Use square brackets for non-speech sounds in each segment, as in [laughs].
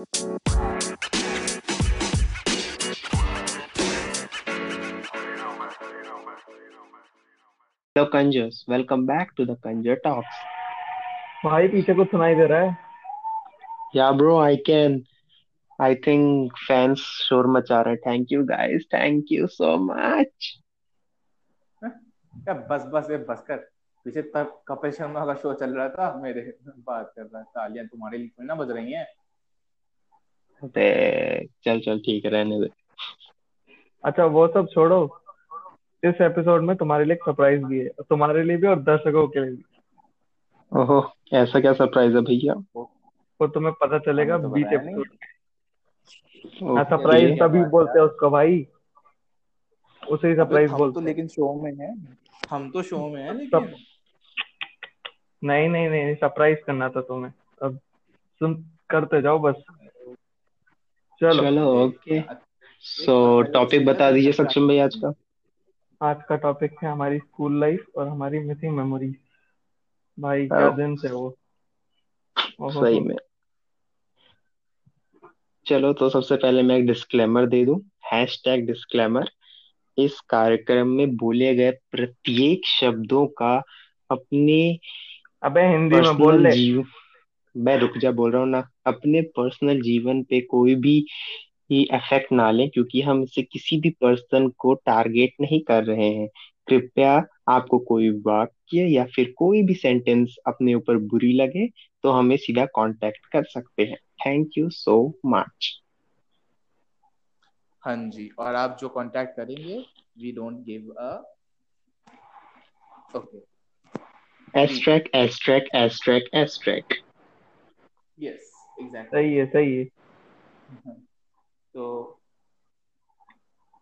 Hello Conjures, welcome back to the Conjure Talks. भाई पीछे कुछ सुनाई दे रहा है Yeah, bro, I can. I think fans शोर मचा रहे हैं. Thank you guys. Thank you so much. क्या बस बस ये बस कर पीछे तक कपिल शर्मा का शो चल रहा था मेरे बात कर रहा था तालियाँ तुम्हारे लिए ना बज रही हैं अबे चल चल ठीक है रहने दे. अच्छा वो सब छोड़ो। इस एपिसोड में तुम्हारे लिए एक सरप्राइज़ भी है तुम्हारे लिए भी और दर्शकों के लिए भी। ओहो ऐसा क्या सरप्राइज़ है भैया? वो तुम्हें पता चलेगा तो बीच नहीं। एपिसोड हाँ ओके। सरप्राइज़ तभी बोलते हैं उसको भाई। उसे ही अबे सरप्राइज़ हम तो बोलते हैं। लेकिन शो में हैं। हम तो शो में हैं सब लेकिन नहीं नहीं नहीं सरप्राइज़ करना था तुम्हें। अब सुन करते जाओ बस। चलो चलो ओके. सो टॉपिक बता दीजिए सक्षम भाई आज का. आज का टॉपिक है हमारी स्कूल लाइफ और हमारी मिसिंग मेमोरीज भाई क्या दिन थे वो सही में. चलो तो सबसे पहले मैं एक डिस्क्लेमर दे दूँ. Hashtag disclaimer. इस कार्यक्रम में बोले गए प्रत्येक शब्दों का अपने अबे हिंदी में बोल ले जीव मैं रुक जा बोल रहा हूँ ना। अपने पर्सनल जीवन पे कोई भी ही इफ़ेक्ट ना लें क्योंकि हम इससे किसी भी पर्सन को टारगेट नहीं कर रहे हैं। कृपया आपको कोई वाक्य या फिर कोई भी सेंटेंस अपने ऊपर बुरी लगे तो हमें सीधा कांटेक्ट कर सकते हैं। थैंक यू सो मच हाँ जी और आप जो कांटेक्ट करेंगे we don't give a okay asterisk asterisk asterisk asterisk yes exactly सही है सही है। तो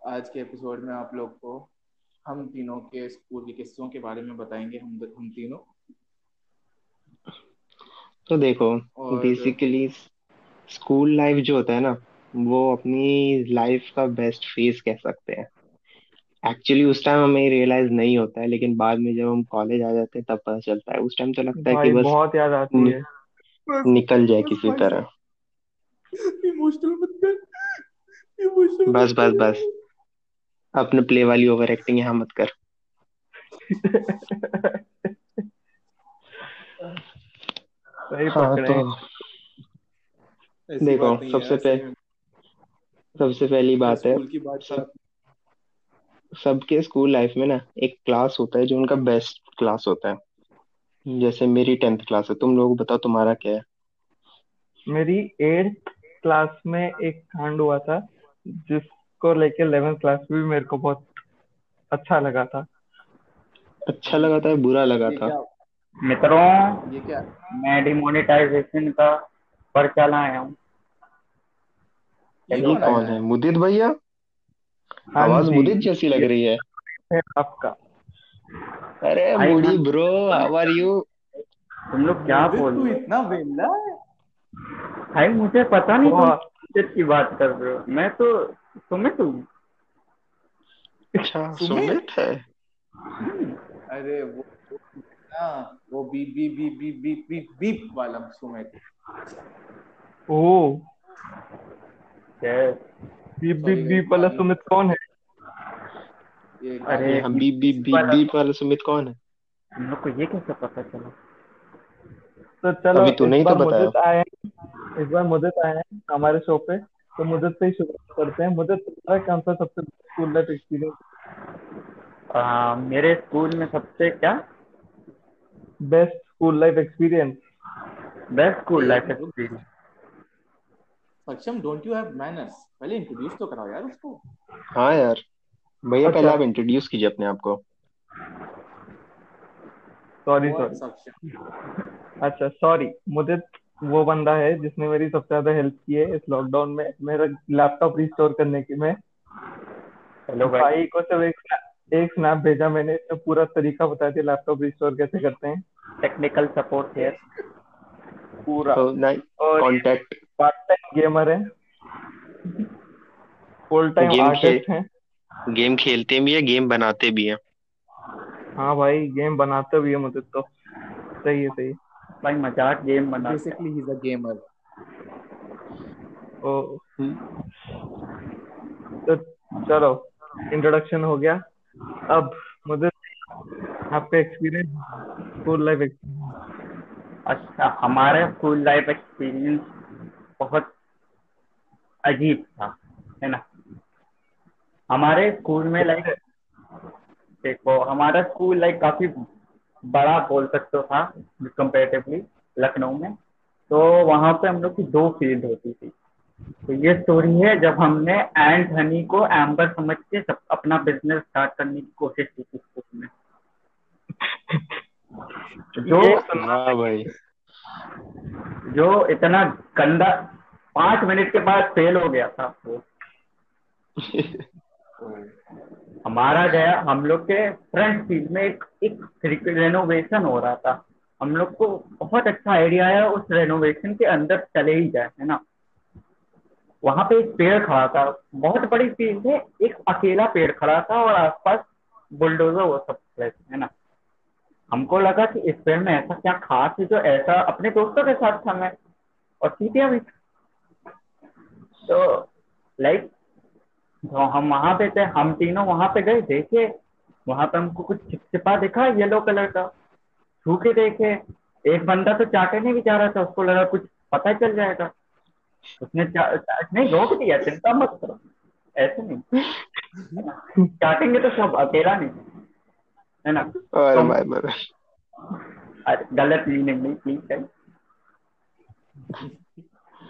आज के एपिसोड में आप लोग को हम तीनों के स्कूल के किस्सों के बारे में बताएँगे हम हम तीनों। तो देखो बेसिकली स्कूल लाइफ जो होता है ना वो अपनी लाइफ का बेस्ट फ़ेज़ कह सकते हैं। एक्चुअली उस टाइम हमें रियलाइज़ नहीं होता है लेकिन बाद में जब हम कॉलेज आ जाते हैं तब पता चलता है। उस टाइम तो लगता है कि बस बहुत याद आती है। निकल जाए किसी तरह। इमोशनल मत कर। इमोशनल बस बस बस। अपने प्ले वाली ओवर एक्टिंग यहाँ मत कर। सही हाँ तो देखो सबसे यार पह, सही में सबसे पहली बात है स्कूल सब सबके स्कूल लाइफ में ना एक क्लास होता है जो उनका बेस्ट क्लास होता है। जैसे मेरी टेंथ क्लास है तुम लोग बताओ तुम्हारा क्या है? मेरी एट्थ क्लास में एक कांड हुआ था जिसको लेके इलेवेंथ क्लास में भी मेरे को बहुत अच्छा लगा था। अच्छा लगा था बुरा लगा ये था? क्या? मित्रों ये क्या? मैं डिमोनेटाइजेशन का पर्चा लाया हूँ। ये कौन है? मुदित भैया? हाँ आवाज़ मुदित जैसी लग रही है। आपका। अरे मुड़ी ब्रो हाउ आर यू तुम लोग क्या बोल रहे हो? इतना है। भाई मुझे पता नहीं तुम किस की बात कर रहे हो। मैं तो सुमित हूँ। अच्छा सुमित? है? हम्म, अरे वो वो ना वो B B B B B B beep वाला सुमित। ओ बीप बीप सॉरी बीप वाला सुमित कौन है? ये अरे गाली हाँ beep beep beep beep beep वाला बीप वाला सुमित कौन है? हम लोग को ये कैसे पता चला? तो चलो अभी इस तूने ही तो बताया। आए इस बार मुदित आए हैं हमारे शो पे तो मुदित से ही शुरुआत करते हैं। मुदित तुम्हारा कौन सा सबसे स्कूल लाइफ एक्सपीरियंस मेरे स्कूल में सबसे क्या? Best school life experience best school life experience Saksham don't you have manners पहले इंट्रोड्यूस तो कराओ यार उसको। हाँ यार। भैया पहले अच्छा आप इंट्रोड्यूस कीजिए अपने आप को। सॉरी सॉरी अच्छा सॉरी मुझे वो बंदा है जिसने मेरी सबसे ज़्यादा हेल्प की है इस लॉकडाउन में मेरा लैपटॉप रिस्टोर करने की में। हेलो भाई। भाई को सिर्फ़ एक एक स्नैप भेजा मैंने तो पूरा तरीका बता दिया लैपटॉप रिस्टोर कैसे करते हैं। टेक्निकल सपोर्ट है पूरा। तो नाइस और कांटेक्ट पार्ट टाइम गेमर है। फुल टाइम आर्टिस्ट हैं। गेम खेलते भी है गेम बनाते भी है। हाँ भाई गेम बनाते भी है मुझे तो। सही है सही भाई मज़ाक गेम बनाते basically he is a gamer ओ। हम्म, तो चलो इंट्रोडक्शन हो गया। अब मुझे आपका एक्सपीरियंस स्कूल लाइफ एक्सपीरियंस अच्छा हमारे स्कूल लाइफ एक्सपीरियंस बहुत अजीब था है ना? हमारे स्कूल में लाइक देखो हमारा स्कूल लाइक काफ़ी बड़ा बोल सकते था कंपेरेटिवली लखनऊ में। तो वहाँ पे हम लोग की दो फ़ील्ड होती थी। तो ये स्टोरी है जब हमने एंड हनी को एम्बर समझ के सब अपना बिज़नेस स्टार्ट करने की कोशिश की थी स्कूल में। [laughs] जो भाई। जो इतना गंदा पाँच मिनट के बाद फेल हो गया था वो। [laughs] हमारा गया हम लोग के फ्रंट फ़ील्ड में एक एक रेनोवेशन हो रहा था। हम लोग को बहुत अच्छा आइडिया है उस रेनोवेशन के अंदर चले ही जाए, है ना? वहाँ पे एक पेड़ खड़ा था, बहुत बड़ी फ़ील्ड है एक अकेला पेड़ खड़ा था और आसपास बुलडोजर वो सब खड़े थे, है ना? हमको लगा कि इस पेड़ में ऐसा क्या खास है जो ऐसा अपने दोस्तों के साथ था मैं, और सीटियाँ भी तो लाइक तो हम वहाँ पे थे हम तीनों वहाँ पे गए देखे वहाँ पे हमको कुछ चिपचिपा दिखा येलो कलर का। छू के देखे एक बंदा तो चाटे नहीं भी जा रहा था उसको लगा कुछ पता चल जाएगा। उसने चा, चा, नहीं रोक दिया चिंता मत करो ऐसे नहीं। चाटेंगे तो सब अकेला नहीं है ना? तो भाई मेरे अरे, गलत मीनिंग नहीं प्लीज़ है।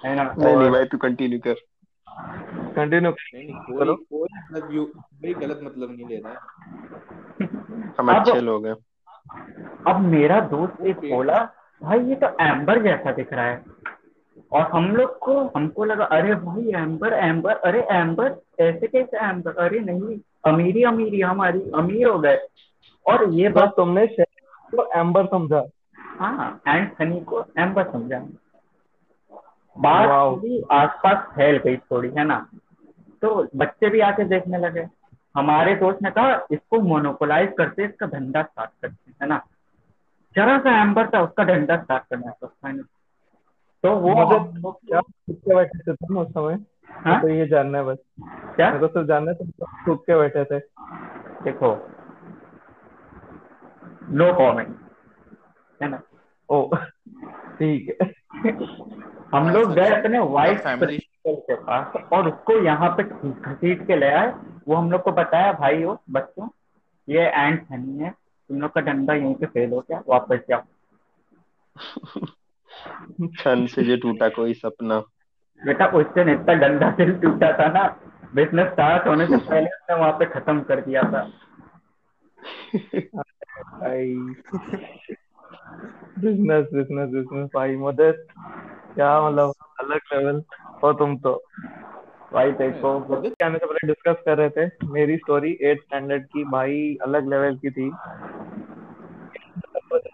है ना? नहीं नहीं भाई तू कंटिन्यू कर। कंटिन्यू करो कोई मतलब यू कोई गलत मतलब नहीं ले रहा है। हम अच्छे लोग हैं। अब मेरा दोस्त एक बोला भाई ये तो एम्बर जैसा दिख रहा है। और हम लोग को हमको लगा अरे भाई एम्बर एम्बर अरे एम्बर ऐसे कैसे एम्बर अरे नहीं अमीरी अमीरी हमारी अमीर हो गए। और ये बात तुमने को एम्बर समझा। हाँ एंड सनी को एम्बर समझा। बात थोड़ी आसपास फैल गई थोड़ी है ना? तो बच्चे भी आके देखने लगे। हमारे दोस्त ने कहा इसको मोनोपोलाइज करते इसका धंधा स्टार्ट करते है ना? जरा सा एम्बर था उसका धंधा स्टार्ट करना था फाइनल तो वो क्या बैठे थे तुम उस समय? हाँ? को ये जानना है बस। क्या? को सिर्फ़ जानना है तुम के बैठे थे। देखो नो कमेंट है ना? ओ ठीक है। [laughs] हम लोग गए अपने फैमिली प्रिंसिपल के पास और उसको यहाँ पे घसीट के ले आए। वो हम लोग को बताया भाई हो बच्चों ये एंड है तुम लोग का डंडा यहीं पे फेल हो गया वापस जाओ। [laughs] क्षण से जो टूटा कोई सपना। बेटा उससे इतना गंदा दिल टूटा था ना बिज़नेस स्टार्ट होने से पहले उसने वहाँ पे खत्म कर दिया था। बिज़नेस बिज़नेस बिज़नेस भाई मदद। क्या मतलब अलग लेवल हो तुम तो। भाई देखो आने से पहले डिस्कस कर रहे थे? मेरी स्टोरी एट स्टैंडर्ड की भाई अलग लेवल की थी।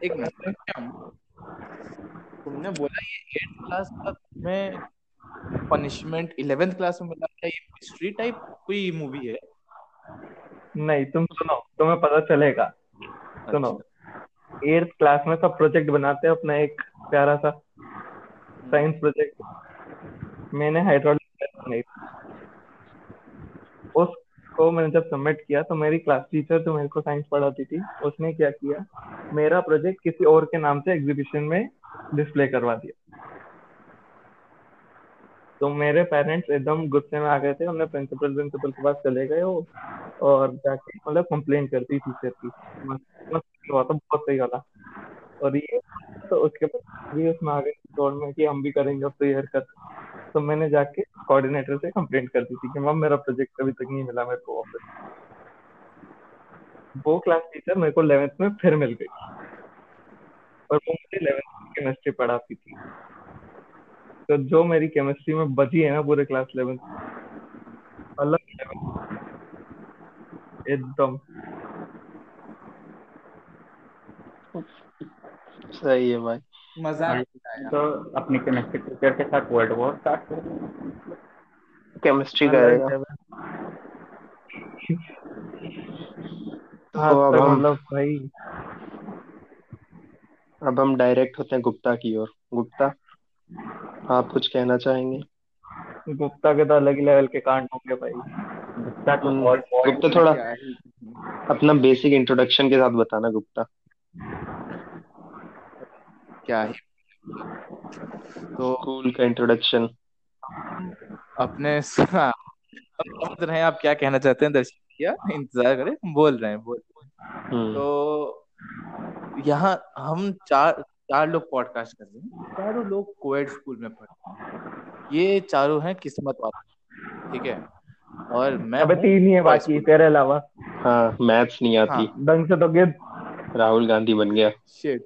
एक तुमने बोला ये एट क्लास का तुम्हें पनिशमेंट इलेवेंथ क्लास में मिला क्या? ये हिस्ट्री टाइप कोई मूवी है? नहीं तुम सुनो तुम्हें पता चलेगा। सुनो अच्छा। एट्थ क्लास में सब प्रोजेक्ट बनाते हैं अपना एक प्यारा सा। साइंस प्रोजेक्ट मैंने हाइड्रोलिक बनाई उसको मैंने जब सबमिट किया तो मेरी क्लास टीचर जो मेरे को साइंस पढ़ाती थी, उसने क्या किया, मेरा प्रोजेक्ट किसी और के नाम से एग्जीबिशन में डिस्प्ले करवा दिया। तो मेरे पेरेंट्स एकदम गुस्से में आ गए थे, हमने प्रिंसिपल प्रिंसिपल के पास चले गए और जाके मतलब कंप्लेन कर दी टीचर की। मस्त हुआ था, बहुत सही वाला। और ये तो उसके बाद भी उसमें आ गए दौड़ में कि हम भी करेंगे तो ये हरकत। तो मैंने जाके कोऑर्डिनेटर से कंप्लेंट कर दी थी कि, मैम, मेरा प्रोजेक्ट अभी तक नहीं मिला मेरे को वापस वो क्लास टीचर मेरे को इलेवेंथ में फिर मिल गई। और वो मुझे इलेवेंथ केमिस्ट्री पढ़ाती थी। तो जो मेरी केमिस्ट्री में बची है ना पूरे क्लास इलेवेंथ अलग एकदम। सही है भाई। मज़ा हाँ, तो अपनी केमिस्ट्री टीचर के साथ वर्ल्ड वॉर स्टार्ट कर। केमिस्ट्री करेगा। [laughs] तो अब हम मतलब भाई अब हम डायरेक्ट होते हैं गुप्ता की ओर। गुप्ता आप कुछ कहना चाहेंगे? गुप्ता के तो अलग ही लेवल के कांड होंगे भाई। गुप्ता तो हम्म, गुप्ता थोड़ा अपना बेसिक इंट्रोडक्शन के साथ बताना गुप्ता। क्या ही? तो स्कूल का इंट्रोडक्शन अपने हाँ, समझ रहे हैं आप क्या कहना चाहते हैं दर्शक भैया इंतज़ार करें बोल रहे हैं बोल। हम्म। तो यहाँ हम चार चार लोग पॉडकास्ट कर रहे हैं। चारों लोग कोएड स्कूल में पढ़ते हैं। ये चारों हैं किस्मत वाले। ठीक है? और मैं अबे तीन ही है बाकी तेरे अलावा। हाँ मैथ्स नहीं हाँ। आती ढंग से तो गिर। राहुल गांधी बन गया। Shit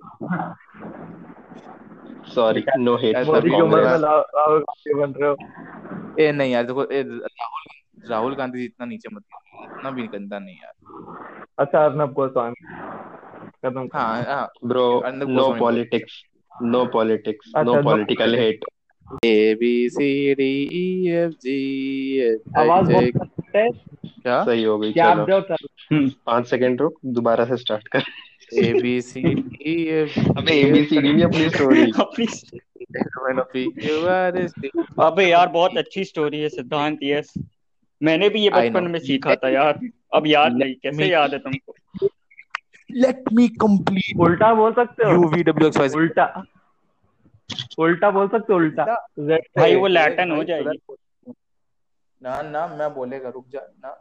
sorry no hate for Modi उम्र में कांग्रेस राहुल गांधी बन रहे हो ए नहीं यार देखो ए, राहुल राहुल गांधी जितना नीचे मत इतना भी गंदा नहीं यार। अच्छा अर्नब गोस्वामी। कदम कर हाँ हाँ। Bro no politics no politics no political hate A B C D E F G H I आवाज़ जे बहुत क्या? सही हो गई क्या आप चलो जाओ चलो पाँच सेकंड रुक दोबारा से स्टार्ट कर। [laughs] [laughs] अबे नहीं अपनी स्टोरी यार बहुत अच्छी स्टोरी है सिद्धांत यस मैंने भी ये बचपन में सीखा था यार. अब याद नहीं Let कैसे याद है तुमको? लेट मी कंप्लीट उल्टा बोल सकते हो? एक्स उल्टा. उल्टा बोल सकते हो? उल्टा. भाई वो लैटन हो जाएगी. ना ना मैं बोलेगा रुक जा. ना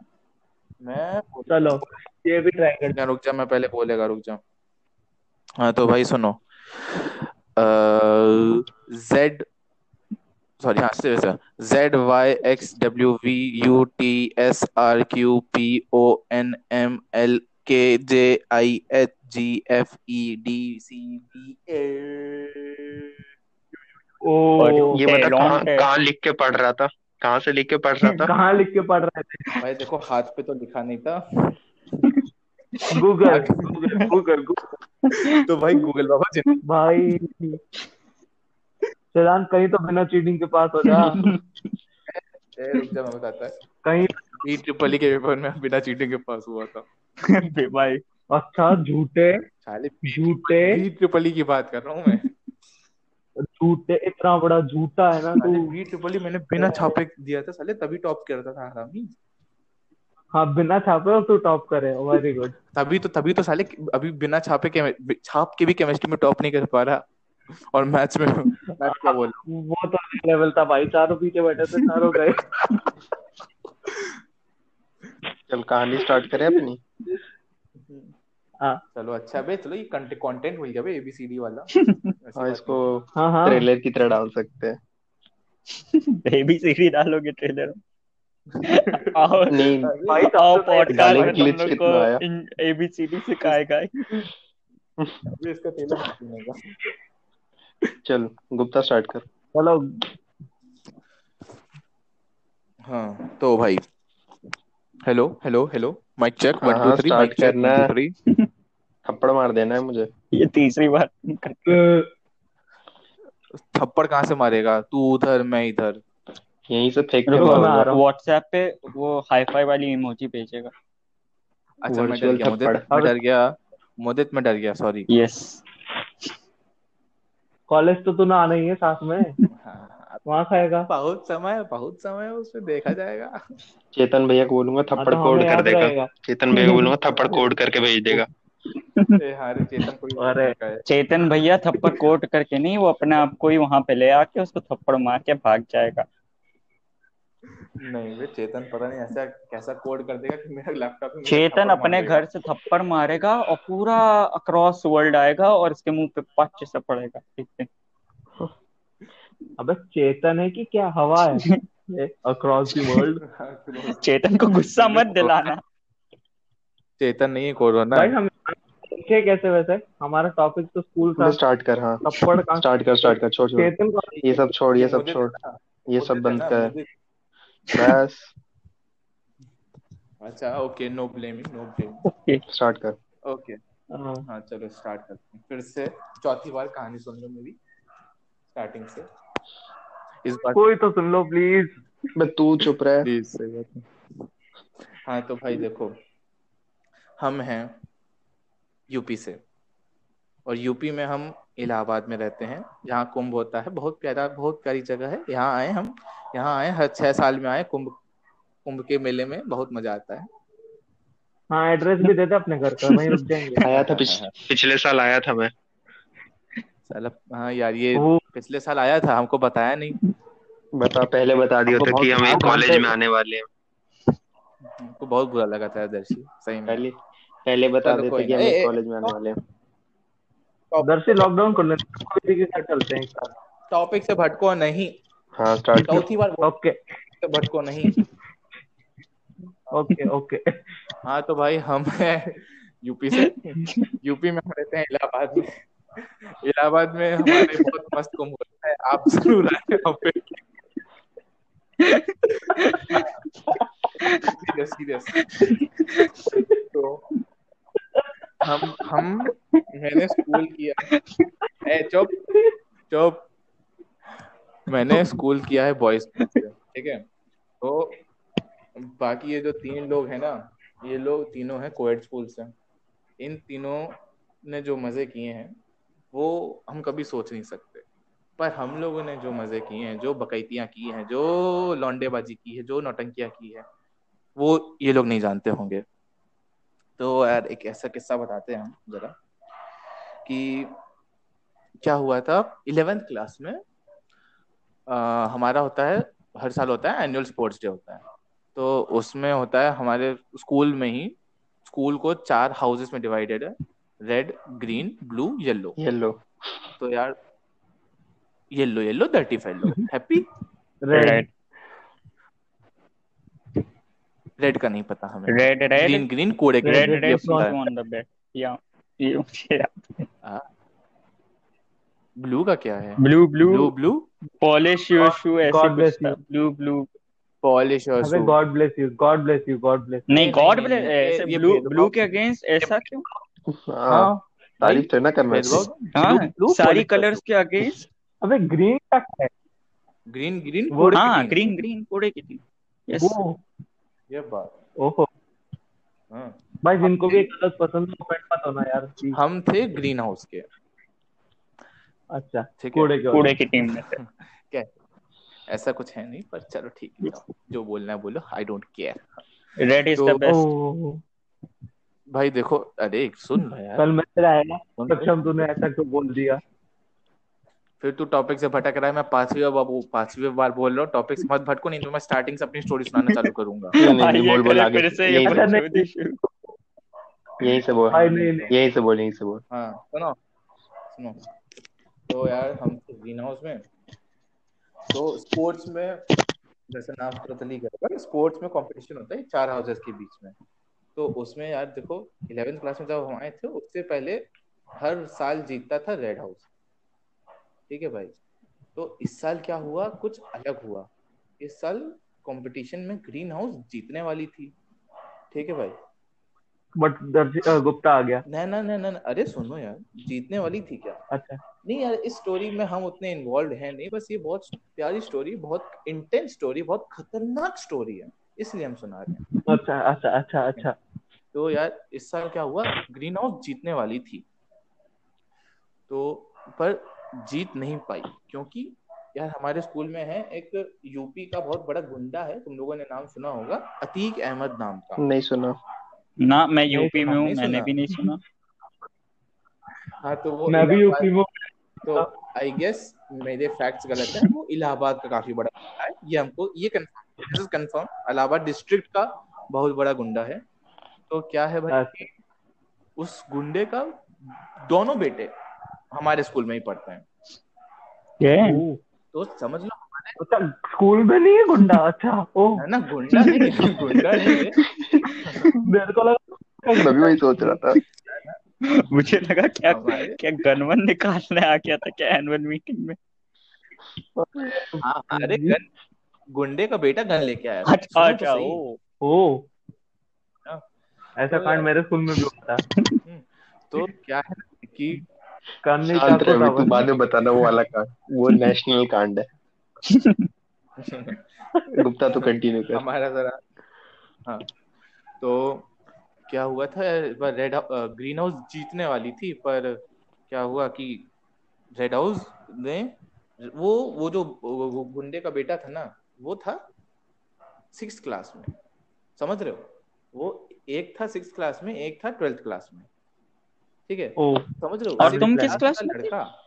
मैं चलो. ये भी ट्राई कर ना रुक जा मैं पहले बोलेगा रुक जा। हाँ तो भाई सुनो। जेड सॉरी हाँ से Z Y X W V U T S R Q P O N M L K J I H G F E D C B A O ये बता कहाँ कहाँ लिख के पढ़ रहा था? कहाँ से लिख के पढ़ रहा था? [laughs] कहाँ लिख के पढ़ रहे थे भाई देखो हाथ पे तो लिखा नहीं था। गूगल गूगल गूगल गूगल तो भाई गूगल बाबा जिन भाई। सिद्धांत कहीं तो बिना चीटिंग के पास हो जा। [laughs] रुक जा मैं बताता है। कहीं ई ट्रिपल ई के पेपर में बिना चीटिंग के पास हुआ था। भाई अच्छा झूठे साले झूठे। ई ट्रिपल ई की बात कर रहा हूँ मैं। झूठे इतना बड़ा झूठा है ना तू। बी ट्रिपल ई मैंने बिना छापे दिया था साले तभी टॉप करता था हरामी हाँ बिना छापे और तू टॉप करे वेरी गुड [laughs] तभी तो तभी तो साले अभी बिना छापे के छाप के भी केमिस्ट्री में टॉप नहीं कर पा रहा। और मैथ्स में मैथ्स क्या बोल वो तो लेवल था भाई चारों पीछे बैठे थे चारों गए। चल कहानी स्टार्ट करें अपनी। हाँ। चलो अच्छा बे चलो ये कंटेंट मिल गया बे एबीसीडी वाला? [laughs] हाँ इसको हाँ हाँ। ट्रेलर की तरह डाल सकते हैं। [laughs] बेबी सीडी डालोगे ट्रेलर नहीं। भाई आओ पॉडकास्ट डालेंगे में तुम लोग कितना आया? को एबीसीडी सिखाएगा अभी इसका सुनेगा चल गुप्ता स्टार्ट कर। चलो। हाँ तो भाई hello hello hello mike check हाँ, वन टू थ्री माइक करना है। थ्री थप्पड़ मार देना है मुझे। ये तीसरी बार। थप्पड़ कहाँ से मारेगा? तू उधर मैं इधर। यहीं से फेंक के रुको, मैं आ मारूँगा रहा हूँ। व्हाट्सएप पे वो हाईफाई वाली इमोजी भेजेगा। अच्छा मैं डर गया मुदित मैं डर गया मुदित मैं डर गया सॉरी यस कॉलेज तो तू ना आना ही है साथ में। वहाँ खाएगा। बहुत समय बहुत समय उसमें देखा जाएगा। चेतन भैया को बोलूँगा हाँ, थप्पड़ तो कोड कर देगा। चेतन भैया को बोलूँगा थप्पड़ कोड करके भेज देगा। [laughs] है। चेतन भैया थप्पड़ कोट करके नहीं वो अपने आप को ही वहाँ पे ले आके उसको थप्पड़ मार के भाग जाएगा। नहीं वे चेतन पता नहीं ऐसा कैसा कोड कर देगा कि मेरा लैपटॉप में चेतन अपने घर से थप्पड़ मारेगा और पूरा अक्रॉस वर्ल्ड आएगा और इसके मुँह पे पच से पड़ेगा ठीक है? [laughs] अबे चेतन है कि क्या? हवा है? अक्रॉस द वर्ल्ड चेतन को गुस्सा मत दिलाना। चेतन नहीं कोरोना भाई हम थे कैसे वैसे? हमारा टॉपिक तो स्कूल था। स्टार्ट कर हाँ। थप्पड़ कहाँ स्टार्ट कर स्टार्ट कर छोड़ छोड़। चेतन का ये सब छोड़ ये सब छोड़। ये सब है बंद कर। बस। अच्छा okay no blaming no blame start कर। ओके हाँ, हाँ चलो स्टार्ट करते हैं। फिर से चौथी बार कहानी सुन लो मेरी स्टार्टिंग से। इस बार कोई तो सुन लो प्लीज़ बे तू चुप रहे। प्लीज़ सही बात है। हाँ तो भाई देखो हम हैं यूपी से। और यूपी में हम इलाहाबाद में रहते हैं जहाँ कुंभ होता है। बहुत प्यारा बहुत प्यारी जगह है। यहाँ आए हम यहाँ आए हर छह साल में आए कुंभ कुंभ के मेले में बहुत मज़ा आता है। हाँ एड्रेस भी देते अपने घर का वहीं रुक जाएँगे। [laughs] आया था पिछ, पिछले साल आया था मैं। साला हाँ यार ये वो पिछले साल आया था हमको बताया नहीं। बता पहले बता दिया था कि बहुत हम एक हाँ, कॉलेज में आने वाले हैं। हमको बहुत बुरा लगा था दर्शी। सही में। पहले पहले बता देते कि हम एक कॉलेज में आने वाले हैं। दर्शी लॉकडाउन कर लेते कोई भी के साथ चलते हैं टॉपिक से भटको नहीं। हाँ स्टार्ट चौथी बार ओके से भटको नहीं। ओके ओके हाँ तो भाई हम है यूपी से। यूपी में हम रहते हैं इलाहाबाद में। इलाहाबाद में हमारे बहुत मस्त कुंभ होता है। आप ज़रूर आए वहाँ पे। [laughs] Serious serious. तो हम हम मैंने स्कूल किया। ए, चुप चुप। मैंने स्कूल किया है बॉयज़ ठीक है? तो बाकी ये जो तीन लोग हैं ना, ये लोग तीनों हैं कोएड स्कूल से। इन तीनों ने जो मज़े किए हैं, वो हम कभी सोच नहीं सकते। पर हम लोगों ने जो मज़े किए हैं, जो बकैतियाँ की हैं, जो लौंडेबाजी की है, जो नौटंकियाँ की है, वो ये लोग नहीं जानते होंगे। तो यार एक ऐसा किस्सा बताते हैं हम जरा कि क्या हुआ था? इलेवेंथ क्लास में आ, हमारा होता है हर साल होता है एनुअल स्पोर्ट्स डे होता है। तो उसमें होता है हमारे स्कूल में ही स्कूल को चार हाउसेस में डिवाइडेड है red green blue yellow yellow तो यार yellow yellow dirty fellow happy red red का नहीं पता हमें। रेड रेड ग्रीन ग्रीन कोड़े के red, red, ये red पता है। on the bed. Yeah. ये मुझे ब्लू का क्या है? Blue, blue blue, blue polish your shoe ऐसे कुछ bless था. you. Blue, blue. पॉलिश और अबे shoe God bless you God bless you God bless नहीं नहीं, गॉड ब्लेस ऐसे ब्लू ब्लू के अगेंस्ट ऐसा क्यों? हाँ। तारीफ़ तो ना करना चाहिए हाँ ब्लू सारी कलर्स के अगेंस्ट अबे ग्रीन का क्या है? ग्रीन ग्रीन हाँ ग्रीन ग्रीन कोड़े की थी यस ये बात। ओहो। हाँ। भाई जिनको भी एक कलर पसंद है ऑफेंड मत होना यार हम थे ग्रीन हाउस के। अच्छा ठीक है। कूड़े के कूड़े की टीम में थे। [laughs] क्या? ऐसा कुछ है नहीं पर चलो ठीक है। जो बोलना है बोलो I don't care red is the best भाई देखो अरे सुन। यार कल मैसेज आएगा सुन सक्षम तूने ऐसा क्यों बोल दिया? फिर तू टॉपिक से भटक रहा है मैं पांचवी बार वो पांचवी बार बोल रहा हूँ टॉपिक से मत भटको नहीं तो मैं स्टार्टिंग से अपनी स्टोरी सुनाना चालू करूँगा। नहीं नहीं, नहीं बोल बोल आगे। यहीं से नहीं, बोल। नहीं नहीं। यहीं से बोल यहीं से बोल। हाँ सुनो। सुनो। तो यार हम ग्रीन हाउस में। तो स्पोर्ट्स में जैसे नाम प्रतली कर स्पोर्ट्स में कंपटीशन होता है चार हाउसेस के बीच में। तो उसमें यार देखो इलेवेंथ क्लास में जब हम आए थे उससे पहले हर साल जीतता था रेड हाउस ठीक है भाई? तो इस साल क्या हुआ? कुछ अलग हुआ। इस साल कंपटीशन में ग्रीन हाउस जीतने वाली थी। ठीक है भाई? बट गुप्ता आ गया। ना ना ना ना अरे सुनो यार जीतने वाली थी क्या? अच्छा। नहीं यार इस स्टोरी में हम उतने इन्वॉल्व हैं नहीं बस ये बहुत प्यारी स्टोरी बहुत इंटेंस स्टोरी बहुत खतरनाक स्टोरी है। इसलिए हम सुना रहे हैं। अच्छा अच्छा अच्छा अच्छा। तो यार इस साल क्या हुआ? ग्रीन हाउस जीतने वाली थी। तो पर जीत नहीं पाई। क्योंकि यार हमारे स्कूल में है एक यूपी का बहुत बड़ा गुंडा है तुम लोगों ने नाम सुना होगा अतीक अहमद नाम का। नहीं सुना। ना मैं यूपी में हूँ मैंने भी नहीं सुना। हाँ तो वो मैं भी यूपी में तो आई गेस मेरे फैक्ट्स गलत है वो इलाहाबाद का काफ़ी बड़ा गुंडा है। ये हमको ये कंफर्म कंफर्म इलाहाबाद डिस्ट्रिक्ट का बहुत बड़ा गुंडा है। तो क्या है भाई अच्छा। उस गुंडे का दोनों बेटे हमारे स्कूल में ही पढ़ते हैं। ये? तो समझ लो अच्छा स्कूल में नहीं है गुंडा? अच्छा ओह है ना गुंडा नहीं गुंडा नहीं है। मेरे को लगा मैं भी वही सोच रहा था। मुझे लगा क्या क्या गनवन निकालने आ गया था क्या एनुअल मीटिंग में? हाँ अरे गन गुंडे का बेटा गन लेके आया अच्छा तो अच्छा सही। ओ। हाँ। ऐसा तो कांड मेरे स्कूल में भी होता। तो क्या है कि करने रहे तू बाद में बताना वो वाला कांड। वो [laughs] नेशनल कांड है। गुप्ता तो कंटिन्यू कर। हमारा जरा हाँ। तो क्या हुआ था इस बार रेड ग्रीन हाउस जीतने वाली थी पर क्या हुआ कि रेड हाउस ने वो वो जो गुंडे का बेटा था ना वो था सिक्स क्लास में। समझ रहे हो? वो एक था सिक्स क्लास में एक था ट्वेल्थ क्लास में। ठीक है? समझ रहे हो? और तुम किस क्लास में थे? लड़का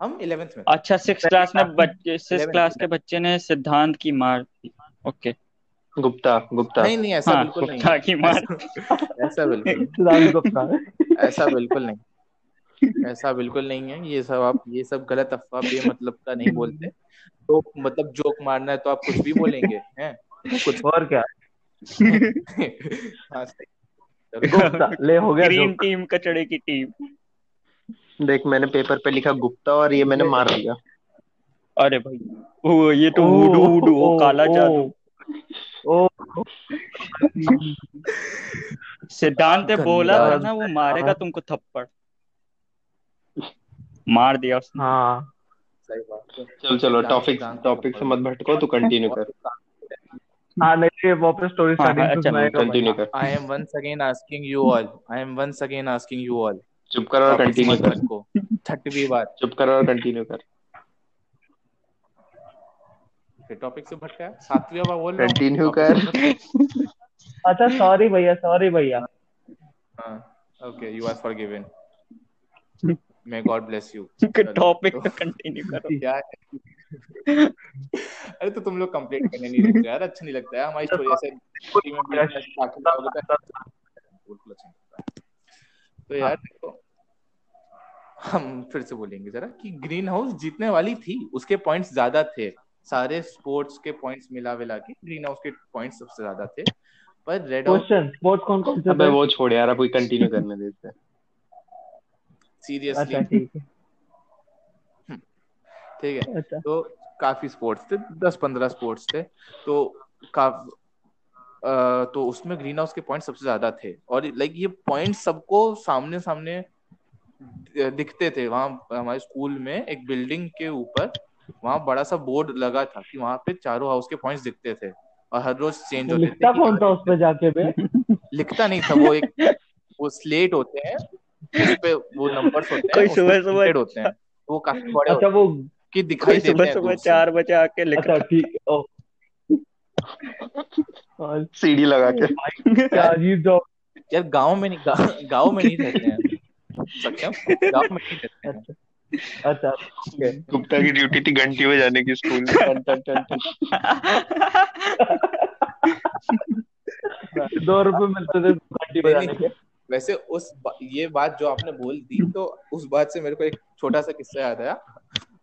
हम इलेवेंथ में। अच्छा सिक्स क्लास में बच्चे सिक्स क्लास के बच्चे ने सिद्धांत की मार दी। ओके। गुप्ता गुप्ता। नहीं नहीं ऐसा हाँ बिल्कुल नहीं। गुप्ता की मार। ऐसा ऐसा बिल्कुल नहीं। गुप्ता। ऐसा बिल्कुल नहीं। ऐसा बिल्कुल नहीं है। ये सब आप ये सब गलत अफवाह बेमतलब का नहीं बोलते। तो मतलब जोक मारना है तो आप कुछ भी बोलेंगे हैं? कुछ और क्या? हाँ सही। [laughs] गुप्ता ले हो गया ग्रीन टीम कचड़े की टीम। देख मैंने पेपर पे लिखा गुप्ता और ये मैंने मार दिया। अरे भाई वो ये तो वुडू वुडू वो काला जादू। ओ। सिद्धांत ने बोला था ना वो मारेगा तुमको थप्पड़। मार दिया उसने। हाँ। सही बात चल चलो टॉपिक टॉपिक से मत भटको तू कंटिन्यू कर। हाँ नहीं ये वापस स्टोरी हाँ, स्टार्टिंग हाँ, से अच्छा, सुनाएगा कंटिन्यू कर। I am once again asking you all. I am once again asking you all. चुप कर और कंटिन्यू कर। भटको छठवीं बार। चुप कर और कंटिन्यू कर। फिर टॉपिक से भटका है। सातवीं बार बोल कंटिन्यू कर। अच्छा सॉरी भैया सॉरी भैया। हाँ okay you are forgiven may God bless you topic continue करो। क्या है? अरे तो तुम लोग कंप्लीट करने नहीं देते यार अच्छा नहीं लगता है हमारी स्टोरी ऐसे स्टोरी में में ऐसे दाखिल जाओगे तो बिल्कुल अच्छा लगता। है। तो यार देखो हम फिर से बोलेंगे जरा कि ग्रीन हाउस जीतने वाली थी उसके पॉइंट्स ज़्यादा थे। सारे स्पोर्ट्स के पॉइंट्स मिला मिला के ग्रीन हाउस के पॉइंट्स सबसे ज़्यादा थे। पर रेड हाउस क्वेश्चन स्पोर्ट्स कौन कौन से अबे वो छोड़ यार अब कोई कंटिन्यू करने देते। [laughs] सीरियसली अच्छा ठीक है। ठीक है। अच्छा। तो काफ़ी स्पोर्ट्स थे दस पंद्रह स्पोर्ट्स थे। तो काफ तो उसमें ग्रीन हाउस के पॉइंट सबसे ज़्यादा थे। और लाइक ये पॉइंट सबको सामने सामने दिखते थे। वहाँ हमारे स्कूल में एक बिल्डिंग के ऊपर वहाँ बड़ा सा बोर्ड लगा था कि वहाँ पे चारों हाउस के पॉइंट्स दिखते थे। और हर रोज चेंज तो होते लिखता थे कौन था उस पे जाके बे [laughs] लिखता नहीं था वो एक वो स्लेट होते हैं उस पे वो नंबर्स होते हैं कोई सुबह सुबह होते हैं। वो काफ़ी बड़े अच्छा वो कि दिखाई देते सुबह हैं सुबह चार बजे आके लिखता अच्छा ठीक सीढ़ी लगा के। क्या अजीब जॉब यार गाँव में नहीं गाँव में नहीं रहते हैं। गाँव में नहीं रहते हैं। अच्छा अच्छा गुप्ता की ड्यूटी थी घंटी बजाने की स्कूल। में टन टन टन टन। दो रुपए मिलते थे घंटी बजाने के। वैसे उस बा, ये बात जो आपने बोल दी तो उस बात से मेरे को एक छोटा सा किस्सा याद आया।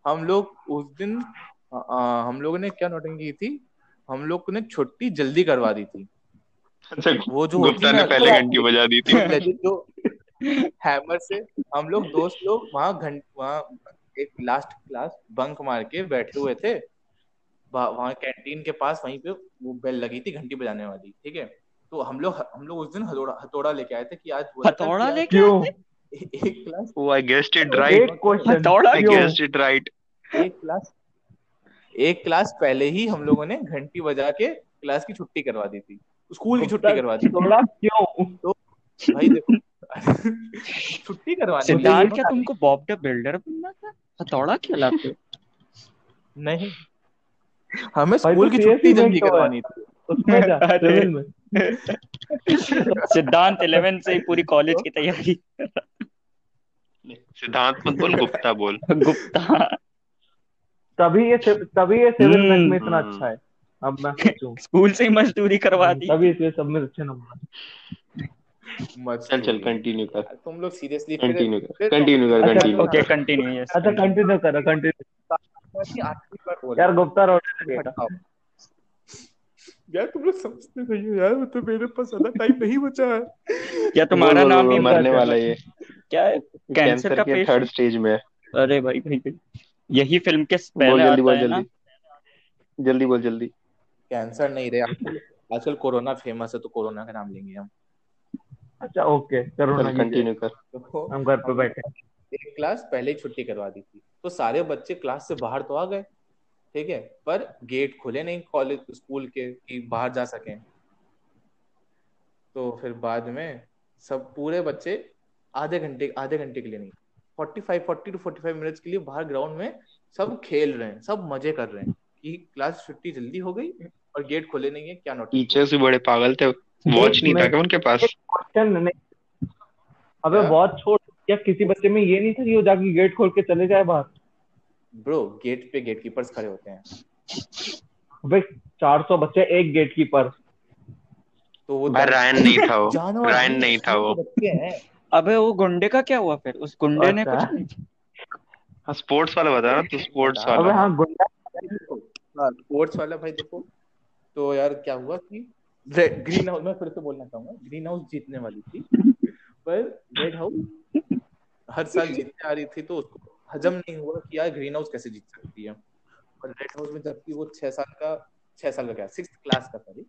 हम लोग उस दिन आ, हम लोगों ने क्या नोटिंग की थी? हम लोग ने छुट्टी जल्दी करवा दी थी। अच्छा वो जो गुप्ता ने पहले घंटी बजा दी थी। जो हैमर से हम लोग दोस्त लोग वहाँ घंट वहाँ एक लास्ट क्लास बंक मार के बैठे हुए थे। वहाँ कैंटीन के पास वहीं पे वो बेल लगी थी घंटी बजाने वाली ठीक है? तो हम लोग हम लोग उस दिन हथौड़ा हथौड़ा लेके आए थे कि आज हथौड़ा लेके क्यों? एक class oh I guessed it right question हथौड़ा आई गेस्ड इट राइट एक क्लास एक क्लास पहले ही हम लोगों ने घंटी बजा के क्लास की छुट्टी करवा दी थी। स्कूल की छुट्टी करवा दी थोड़ा क्यों? भाई देखो छुट्टी करवानी थी क्या तुमको बॉब द बिल्डर बनना था? हथौड़ा क्यों लाते नहीं। हमें स्कूल तो की छुट्टी जल्दी तो करवानी थी। उसमें जा [laughs] में। सिद्धांत इलेवेंथ से ही पूरी कॉलेज की तैयारी सिद्धांत मत बोल गुप्ता बोल। गुप्ता। तभी ये तभी ये सिविल में हम्म। इतना अच्छा है। अब मैं स्कूल से ही मजदूरी करवा दी। तभी इसलिए सब में अच्छे नंबर चल चल कंटिन्यू कर। तुम लोग सीरियसली कंटिन्यू कर। कंटिन्यू कर अच्छा, कंटिन्यू ओके कर कंटिन्यू यस अच्छा कंटिन्यू करो कंटिन्यू यार गुप्ता रोड यार तुम लोग समझते नहीं हो यार तो मेरे पास ज़्यादा टाइम नहीं बचा है। क्या तुम्हारा नाम ही मरने वाला ये। क्या है? कैंसर का पेशेंट थर्ड स्टेज में। अरे भाई भाई भाई। यही फ़िल्म के बोल पहले जल्दी बोल जल्दी। जल्दी बोल जल्दी। कैंसर नहीं रहे आजकल कोरोना फ़ेमस है तो कोरोना का नाम लेंगे हम। अच्छा ओके करो ना चल कंटिन्यू कर। हम घर पे बैठे एक क्लास पहले ही छुट्टी करवा दी थी। तो सारे बच्चे क्लास से बाहर तो आ गए। ठीक है पर गेट खुले नहीं कॉलेज स्कूल के कि बाहर जा सकें। तो फिर बाद में सब पूरे बच्चे आधे घंटे आधे घंटे के लिए नहीं forty five forty two forty five minutes के लिए बाहर ग्राउंड में सब खेल रहे हैं सब मज़े कर रहे हैं कि क्लास छुट्टी जल्दी हो गई और गेट खोले नहीं है क्या नोटिस टीचर्स भी बड़े पागल थे वॉच नहीं था क्या उनके पास? क्वेश्चन अबे? बहुत छोड़ क्या किसी बच्चे में ये नहीं था कि वो जाके गेट खोल के चले जाए बाहर? ब्रो गेट पे गेट कीपर्स खड़े होते हैं। अबे 400 बच्चे एक गेट कीपर तो वो भाई रायन नहीं था वो। रायन नहीं था वो। अबे वो गुंडे का क्या हुआ फिर? उस गुंडे ने अच्छा। कुछ नहीं हाँ स्पोर्ट्स वाला बता रहा तू स्पोर्ट्स वाला अबे वाला। हाँ गुंडा। हाँ स्पोर्ट्स वाला भाई देखो। तो यार क्या हुआ कि ग्रीन हाउस मैं फिर से बोलना चाहूँगा ग्रीन हाउस जीतने वाली थी। पर रेड हाउस हर साल जीतने आ रही थी तो उसको हजम नहीं हुआ कि यार ग्रीन हाउस कैसे जीत सकती है? और रेड हाउस में जबकि वो छह साल का, छह साल का क्या? सिक्स क्लास का सॉरी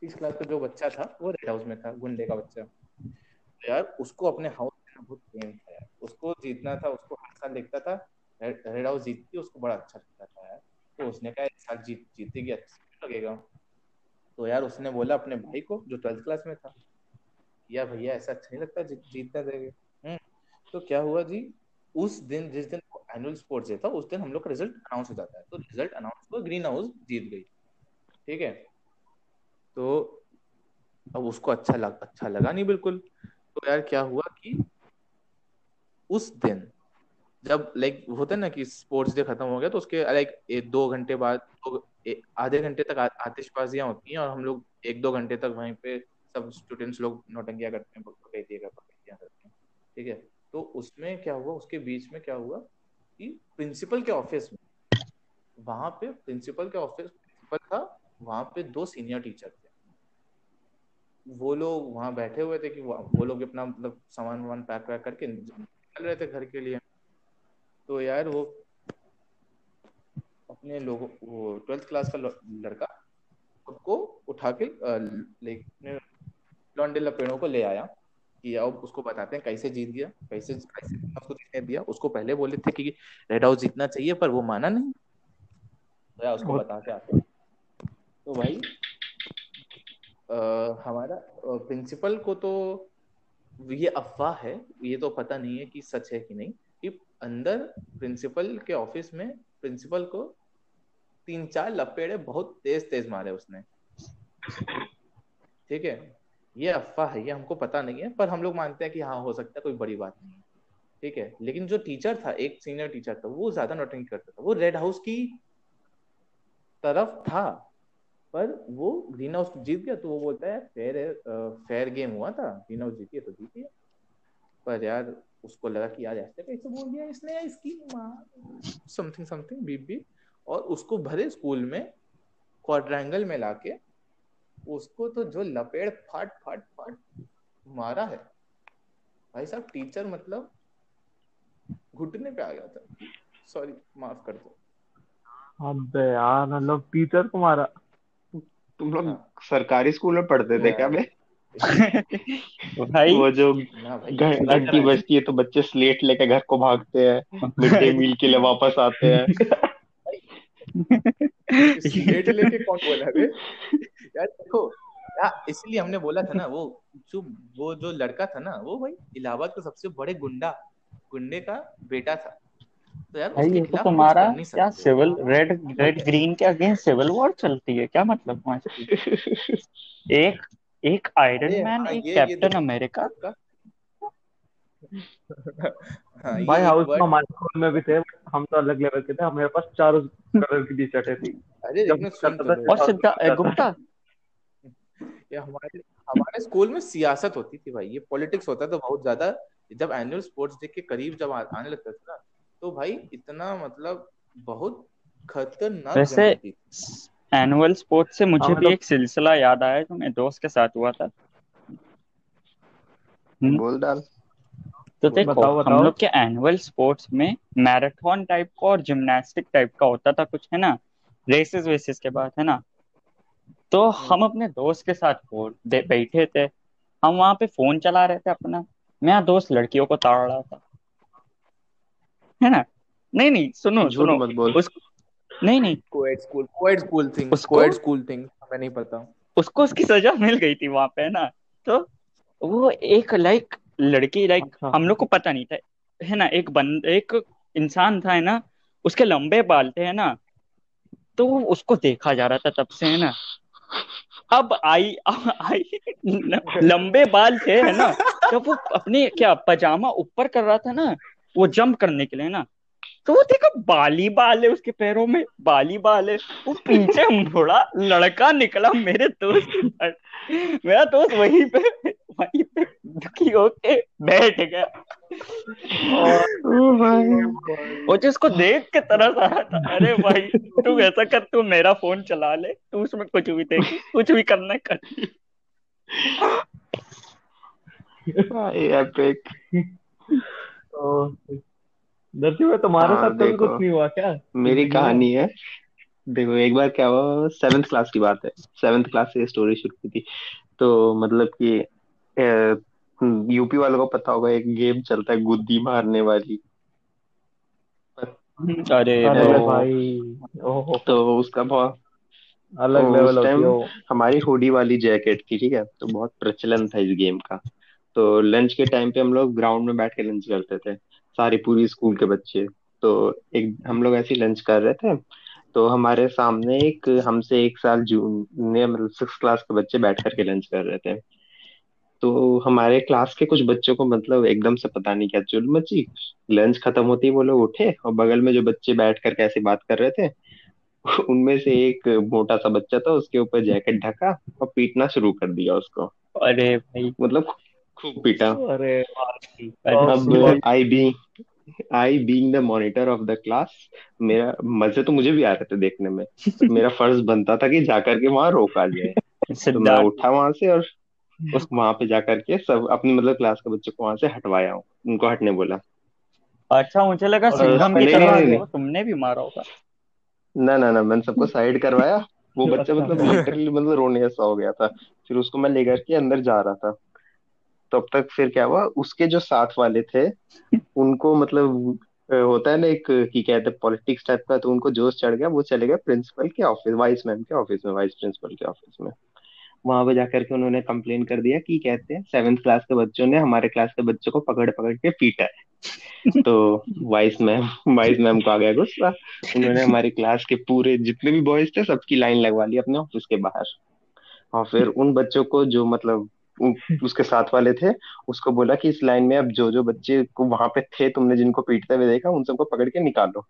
सिक्स क्लास का जो बच्चा था, वो रेड हाउस में था, गुंडे का बच्चा। तो यार उसको अपने हाउस में बहुत प्रेम था यार। उसको जीतना था, उसको हर साल देखता था रेड हाउस जीतती उसको बड़ा अच्छा लगता था यार। तो उसने कहा, इस साल जीत, जीतेगी अच्छा लगेगा। तो यार उसने बोला अपने भाई को, जो ट्वेल्थ क्लास में था या भैया, ऐसा अच्छा नहीं लगता जीतना जीतने देंगे। हम्म। तो क्या हुआ जी? उस दिन, जिस दिन एनुअल स्पोर्ट्स डे था, उस दिन हम लोग का रिज़ल्ट अनाउंस हो जाता है। तो रिज़ल्ट अनाउंस हुआ ग्रीन हाउस जीत गई। ठीक है? तो अब उसको अच्छा लग अच्छा लगा नहीं बिल्कुल। तो यार क्या हुआ कि उस दिन जब लाइक होता है ना कि स्पोर्ट्स डे खत्म हो गया तो उसके लाइक दो घंटे बाद, दो आधे घंटे तक आतिशबाजियाँ होती हैं और हम लोग एक दो घंटे तक वहीं पे सब स्टूडेंट्स लोग नोटंगिया करते हैं करते हैं। ठीक है? तो उसमें क्या हुआ, उसके बीच में क्या हुआ कि प्रिंसिपल के ऑफ़िस में, वहाँ पे प्रिंसिपल के ऑफ़िस प्रिंसिपल था वहाँ पे दो सीनियर टीचर थे। वो लोग वहाँ बैठे हुए थे कि वो लोग अपना मतलब सामान वामान पैक वैक करके निकल रहे थे घर के लिए। तो यार वो अपने लोगों, वो ट्वेल्थ क्लास का लड़का उसको उठा के लाइक लॉन्डे लपेड़ों को ले आया। कि अब उसको बताते हैं कैसे जीत गया कैसे कैसे उसको जीतने दिया उसको पहले बोले थे कि रेड हाउस जीतना चाहिए पर वो माना नहीं। तो उसको बता के आते हैं। तो भाई अ, हमारा प्रिंसिपल को तो ये अफवाह है ये तो पता नहीं है कि सच है कि नहीं कि अंदर प्रिंसिपल के ऑफ़िस में प्रिंसिपल को तीन चार लपेड़े बहुत तेज तेज मारे उसने। ठीक है? ये अफवाह है, ये हमको पता नहीं है, पर हम लोग मानते हैं कि हाँ हो सकता है, कोई बड़ी बात नहीं है। ठीक है? लेकिन जो टीचर था, एक सीनियर टीचर था, वो ज़्यादा नोटिंग करता था। वो रेड हाउस की तरफ़ था, पर वो ग्रीन हाउस जीत गया तो वो बोलता है फेयर फेयर गेम हुआ था ग्रीन हाउस जीती है तो जीती है। पर यार, उसको लगा कि यार, ऐसे कैसे बोल दिया इसने, इसकी समथिंग समथिंग बीप बीप। और उसको भरे स्कूल में क्वाड्रेंगल में लाके उसको तो जो लपेड़ फाट फाट फाट मारा है। भाई साहब टीचर मतलब घुटने पे आ गया था। सॉरी माफ़ कर दो। अबे यार मतलब टीचर को मारा। तुम लोग। सरकारी स्कूल में पढ़ते थे क्या बे [laughs] भाई? वो जो घंटी बजती है तो बच्चे स्लेट लेके घर को भागते हैं। मिड डे मील के लिए वापस आते हैं। [laughs] [laughs] स्लेट लेके कौन बोला रे? यार देखो यार इसलिए हमने बोला था ना वो जो वो जो लड़का था ना वो भाई इलाहाबाद का सबसे बड़े गुंडा गुंडे का बेटा था। तो यार भाई उसके ये तो तुम्हारा क्या सिविल रेड रेड ग्रीन के अगेंस्ट सिविल वॉर चलती है? क्या मतलब? [laughs] एक एक आयरन मैन हाँ, एक कैप्टन अमेरिका का हाँ [laughs] भाई हाउस तो हमारे स्कूल में भी थे हम तो अलग लेवल के थे हमारे पास चारों कलर की टी शर्टें थी। अरे तो और सिद्धा गुप्ता? [laughs] ये हमारे हमारे स्कूल में सियासत होती थी भाई ये पॉलिटिक्स होता था बहुत ज़्यादा। जब एनुअल स्पोर्ट्स डे के करीब जब आने लगता था ना तो भाई इतना मतलब बहुत खतरनाक वैसे एनुअल स्पोर्ट्स से मुझे हाँ, भी मतलब- एक सिलसिला याद आया जो मेरे दोस्त के साथ हुआ था। बोल डाल। तो देखो बताओ, हम बताओ। लोग के एनुअल स्पोर्ट्स में मैराथन टाइप का और जिम्नास्टिक टाइप का होता था कुछ है ना? रेसेस वेसेस के बाद है ना? तो हम अपने दोस्त के साथ बैठे थे। हम वहाँ पे फ़ोन चला रहे थे अपना। मेरा दोस्त लड़कियों को ताड़ रहा था। है ना? नहीं नहीं सुनो झूठ सुनो। मत बोल। उस नहीं नहीं। Coed school coed school thing उसको- कोएड स्कूल थिंग हमें नहीं पता। उसको उसकी सजा मिल गई थी वहाँ पे है ना? तो वो एक लाइक लड़की लाइक अच्छा। हम लोग को पता नहीं था। है ना एक बंद एक इंसान था है ना उसके लंबे बाल थे है ना तो उसको देखा जा रहा था तब से है ना। अब आई अब आई लंबे बाल थे है ना जब वो अपने क्या पजामा ऊपर कर रहा था ना वो जंप करने के लिए ना। तो वो देखा बाली बाल है उसके पैरों में बाली बाल है। वो पीछे मुड़ा लड़का निकला मेरे दोस्त मेरा दोस्त वहीं पे पे दुखी होके बैठ गया। ओ भाई वो जिसको देख के तरस आ रहा था अरे भाई तू ऐसा कर तू मेरा फ़ोन चला ले तू उसमें कुछ भी देख कुछ भी करना कर। भाई एपिक तो दर्शी में तुम्हारे हाँ, साथ कभी कुछ नहीं हुआ क्या? मेरी कहानी है। देखो एक बार क्या हुआ सेवेंथ क्लास की बात है। सेवेंथ क्लास से स्टोरी शुरू की थी। तो मतलब कि यूपी वालों को पता होगा एक गेम चलता है गुद्दी मारने वाली। अरे अरे तो- भाई तो उसका बहुत अलग तो लेवल उस है time- वो हमारी हुडी वाली जैकेट थी ठीक है? तो बहुत प्रचलन था इस गेम का। तो लंच के टाइम पे हम लोग ग्राउंड में बैठ के लंच करते थे सारी पूरी स्कूल के बच्चे। तो एक हम लोग ऐसे लंच कर रहे थे। तो हमारे सामने एक हमसे एक साल जूनियर मतलब सिक्स क्लास के बच्चे बैठ करके लंच कर रहे थे। तो हमारे क्लास के कुछ बच्चों को मतलब एकदम से पता नहीं क्या चुल मची। लंच खत्म होते ही वो लोग उठे और बगल में जो बच्चे बैठ करके ऐसे बात कर रहे थे [laughs] उनमें से एक मोटा सा बच्चा था उसके ऊपर जैकेट ढका और पीटना शुरू कर दिया उसको। अरे भाई। मतलब खूब पीटा। अरे अब I be I being the monitor of the class मेरा मज़े तो मुझे भी आ रहे थे देखने में। [laughs] मेरा फ़र्ज़ बनता था कि जाकर के वहाँ रोका जाए। तो मैं उठा वहाँ से और [laughs] उस वहाँ पे जाकर के सब अपनी मतलब क्लास के बच्चों को वहाँ से हटवाया हूँ। उनको हटने बोला। अच्छा मुझे लगा सिंघम की नहीं, तरह नहीं, नहीं। तुमने भी मारा होगा। ना ना ना मैंने सबको साइड करवाया। [laughs] वो बच्चा मतलब लिटरली मतलब रोने जैसा हो गया था। फिर उसको मैं लेकर के अंदर जा रहा था। तब तक फिर क्या हुआ उसके जो साथ वाले थे उनको मतलब होता है ना एक की कहते हैं पॉलिटिक्स टाइप का तो उनको जोश चढ़ गया। वो चले गए प्रिंसिपल के ऑफ़िस वाइस मैम के ऑफ़िस में वाइस प्रिंसिपल के ऑफ़िस में। वहाँ पे जाकर के उन्होंने कंप्लेन कर दिया कि कहते हैं सेवेंथ क्लास के बच्चों ने हमारे क्लास के बच्चों को पकड़ पकड़ के पीटा है। तो वाइस मैम वाइस मैम को आ गया गुस्सा। उन्होंने हमारी क्लास के पूरे जितने भी बॉयज़ थे, सबकी लाइन लगवा ली अपने ऑफ़िस के बाहर। और फिर उन बच्चों को जो मतलब उसके साथ वाले थे, उसको बोला कि इस लाइन में अब जो जो बच्चे को वहाँ पे थे, तुमने जिनको पीटते हुए देखा, उन सबको पकड़ के निकालो।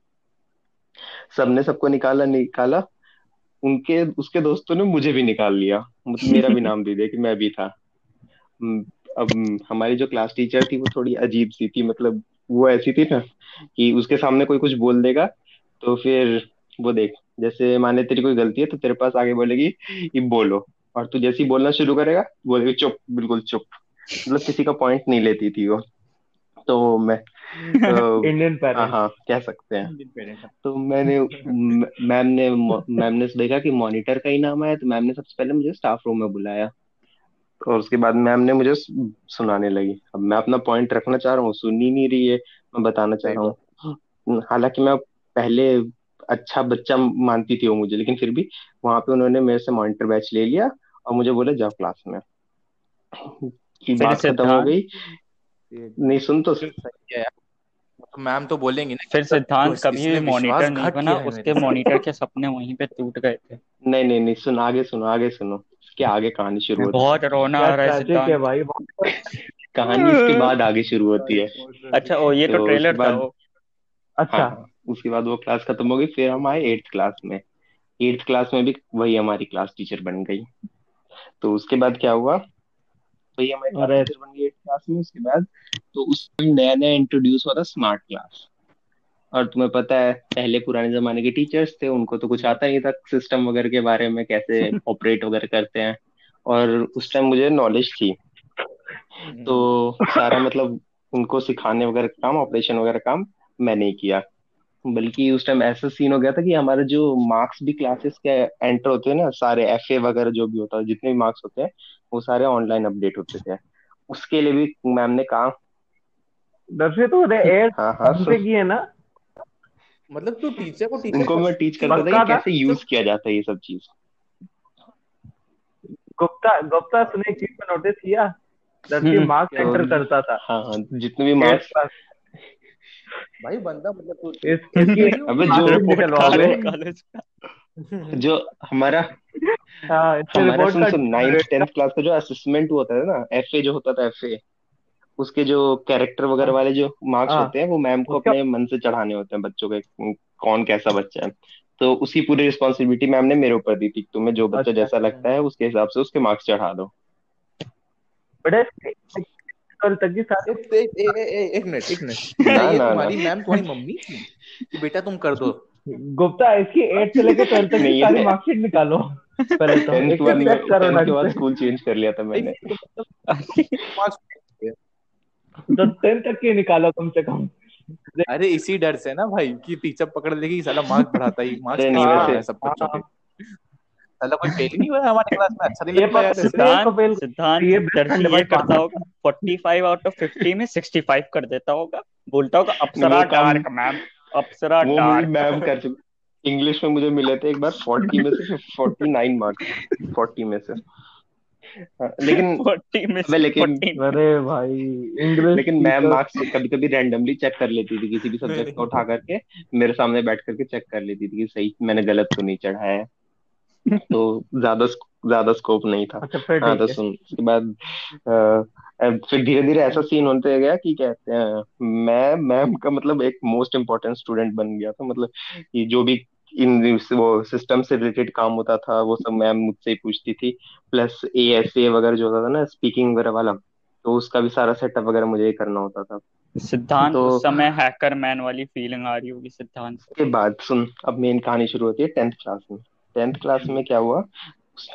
सबने सबको निकाला निकाला। उनके, उसके दोस्तों ने मुझे भी निकाल लिया। मतलब मेरा भी नाम दे दिया कि मैं भी था। अब हमारी जो क्लास टीचर थी, वो थोड़ी अजीब सी थी मतलब वो ऐसी थी ना कि उसके सामने कोई कुछ बोल देगा तो फिर वो देख, जैसे माने तेरी कोई गलती है तो तेरे पास आगे बोलेगी ये बोलो। और तू जैसे ही बोलना शुरू करेगा बोलेगी चुप, बिल्कुल चुप। मतलब किसी का पॉइंट नहीं लेती थी वो। तो मैं तो [laughs] इंडियन हाँ पेरेंट्स हाँ कह सकते हैं। तो मैंने मैम ने मैम ने देखा कि मॉनिटर का ही नाम आया तो मैम ने सबसे पहले मुझे स्टाफ रूम में बुलाया। और उसके बाद मैम ने मुझे सुनाने लगी। अब मैं अपना पॉइंट रखना चाह रहा हूँ सुन ही नहीं रही है मैं बताना चाह रहा हूँ। हालाँकि मैं पहले अच्छा बच्चा मानती थी वो मुझे लेकिन फिर भी वहाँ पे उन्होंने मेरे से मॉनिटर बैच ले लिया और मुझे बोले जाओ क्लास में। की बात खत्म हो गई। नहीं सुन तो मैम तो बोलेंगी ना फिर सिद्धांत तो कभी भी मॉनिटर नहीं बना उसके मॉनिटर के सपने वहीं पे टूट गए थे। नहीं नहीं नहीं सुन आगे सुनो आगे सुनो। इसके आगे कहानी शुरू होती है। बहुत रोना आ रहा है है सिद्धांत। भाई कहानी इसके बाद आगे शुरू होती है। अच्छा ओ ये तो तो ट्रेलर था अच्छा हाँ उसके बाद वो क्लास खत्म हो गई फिर हम आए एट्थ क्लास में। एट्थ क्लास में भी वही हमारी क्लास टीचर बन गई। तो उसके बाद क्या हुआ? वही हमारी बन गई एट्थ क्लास में उसके बाद तो उस नया नया इंट्रोड्यूस हुआ था स्मार्ट क्लास और तुम्हें पता है पहले पुराने जमाने के टीचर्स थे उनको तो कुछ आता नहीं था सिस्टम वगैरह के बारे में कैसे [laughs] ऑपरेट वगैरह करते हैं। और उस टाइम मुझे नॉलेज थी। तो सारा मतलब उनको सिखाने वगैरह काम ऑपरेशन वगैरह काम मैंने ही किया। बल्कि उस टाइम ऐसा सीन हो गया था कि हमारे जो मार्क्स भी क्लासेस के एंटर होते हैं ना सारे एफए वगैरह जो भी होता है जितने भी मार्क्स होते हैं वो सारे ऑनलाइन अपडेट होते थे। उसके लिए भी मैम ने कहा। दर्शी तो एट हाँ हाँ से सुन की है ना। मतलब तू टीचर को टीचर उनको मैं टीच करता था कि कैसे यूज़ किया जाता है ये सब चीज़। गुप्ता गुप्ता एक चीज़ पे नोटिस किया? हम्म। मार्क्स एंटर करता था। हाँ हाँ जितने भी मार्क्स भाई बंदा मतलब तू अबे जो कॉलेज जो हमारा हाँ हमारा रिपोर्ट सुन सुन नाइन्थ टेंथ क्लास का जो असेसमेंट होता है ना एफए जो होता था एफए उसके जो कैरेक्टर वगैरह वाले जो मार्क्स हाँ। होते हैं वो मैम को अपने मन से चढ़ाने होते हैं बच्चों के कौन कैसा बच्चा है। तो उसी पूरी रिस्पॉन्सिबिलिटी मैम ने मेरे ऊपर दी थी तुम्हें जो बच्चा अच्छा जैसा लगता है उसके हिसाब से उसके मार्क्स चढ़ा दो। बड़े कल तक की सारी एक मिनट एक मिनट। [laughs] तुम्हारी मैम तुम्हारी मम्मी थी कि बेटा तुम कर दो। गुप्ता इसकी एट से लेकर ट्वेल्थ तक की सारी मार्कशीट निकालो। पहले तो एक करो के बाद स्कूल चेंज कर लिया था मैंने। [laughs] तो तो टेंथ तक की निकालो कम से कम? अरे इसी डर से ना भाई कि टीचर पकड़ लेगी साला मार्क्स बढ़ाता ही मार्क्स नहीं वैसे सब बच्चों हाँ के साला कोई फेल नहीं हुआ हमारी क्लास में? अच्छा नहीं ये लगता है सिद्धांत सिद्धांत ये खंड ये करता होगा। 45 आउट ऑफ़ 50 में 65 कर देता होगा। बोलता होगा अप्सरा वो काम dark ma'am Apsara dark ma'am कर चुकी इंग्लिश में मुझे मिले थे एक बार फोर्टी में से फोर्टी नाइन मार्क्स फोर्टी में से। हाँ, लेकिन 40 में से लेकिन 40 अरे भाई इंग्लिश लेकिन मैम टीचर मार्क्स कभी कभी रैंडमली चेक कर लेती थी किसी भी सब्जेक्ट को उठा करके मेरे सामने बैठ करके चेक कर लेती थी कि सही मैंने गलत तो नहीं चढ़ाया है। तो ज़्यादा ज़्यादा स्कोप नहीं था। अच्छा फिर हाँ तो सुन उसके बाद अब फिर धीरे धीरे ऐसा सीन होते गया कि कहते हैं मैं मैम का मतलब एक मोस्ट इम्पोर्टेंट स्टूडेंट बन गया था। मतलब ये जो भी इन वो सिस्टम से रिलेटेड काम होता था वो सब मैम मुझसे ही पूछती थी। प्लस ए एस ए वगैरह जो होता था ना स्पीकिंग वगैरह वाला तो उसका भी सारा सेटअप वगैरह मुझे ही करना होता था। सिद्धांत तो उस समय हैकर मैन वाली फीलिंग आ रही होगी सिद्धांत को के बाद सुन अब मेन कहानी शुरू होती है टेंथ क्लास में। टेंथ क्लास में क्या हुआ?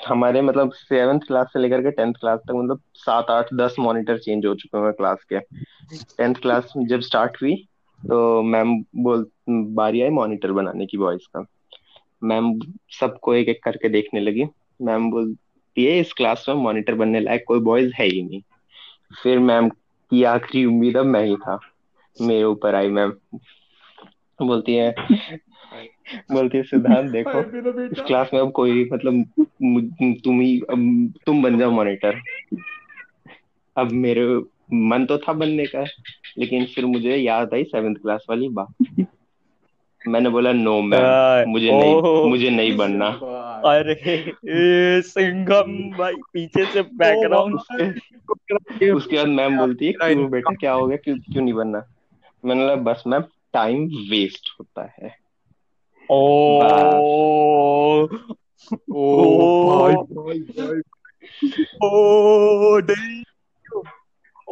हमारे मतलब सेवेंथ क्लास से लेकर के टेंथ क्लास तक मतलब सात, आठ, दस मॉनिटर चेंज हो चुके हैं क्लास के। टेंथ क्लास जब स्टार्ट हुई तो मैम बोल, बारी आई मॉनिटर बनाने की बॉयज़ का। मैम सबको एक एक करके देखने लगी। मैम बोलती है इस क्लास में मॉनिटर बनने लायक कोई बॉयज़ है ही नहीं। फिर मैम की आखिरी उम्मीद अब मैं ही था। मेरे ऊपर आई मैम बोलती है बोलती है सिद्धांत [laughs] देखो इस क्लास में अब कोई मतलब तुम ही अब तुम बन जाओ मॉनिटर अब मेरे मन तो था बनने का लेकिन फिर मुझे याद आई सेवेंथ क्लास वाली बात। मैंने बोला नो मैम मुझे नहीं मुझे नहीं बनना। [laughs] अरे सिंघम भाई पीछे से [laughs] बैकग्राउंड उसके उसके बाद मैम बोलती है क्यों बेटा क्या हो गया? क्यों क्यों नहीं बनना? मैंने बोला बस मैम टाइम वेस्ट होता है। ओ ओ भाई भाई भाई ओ नहीं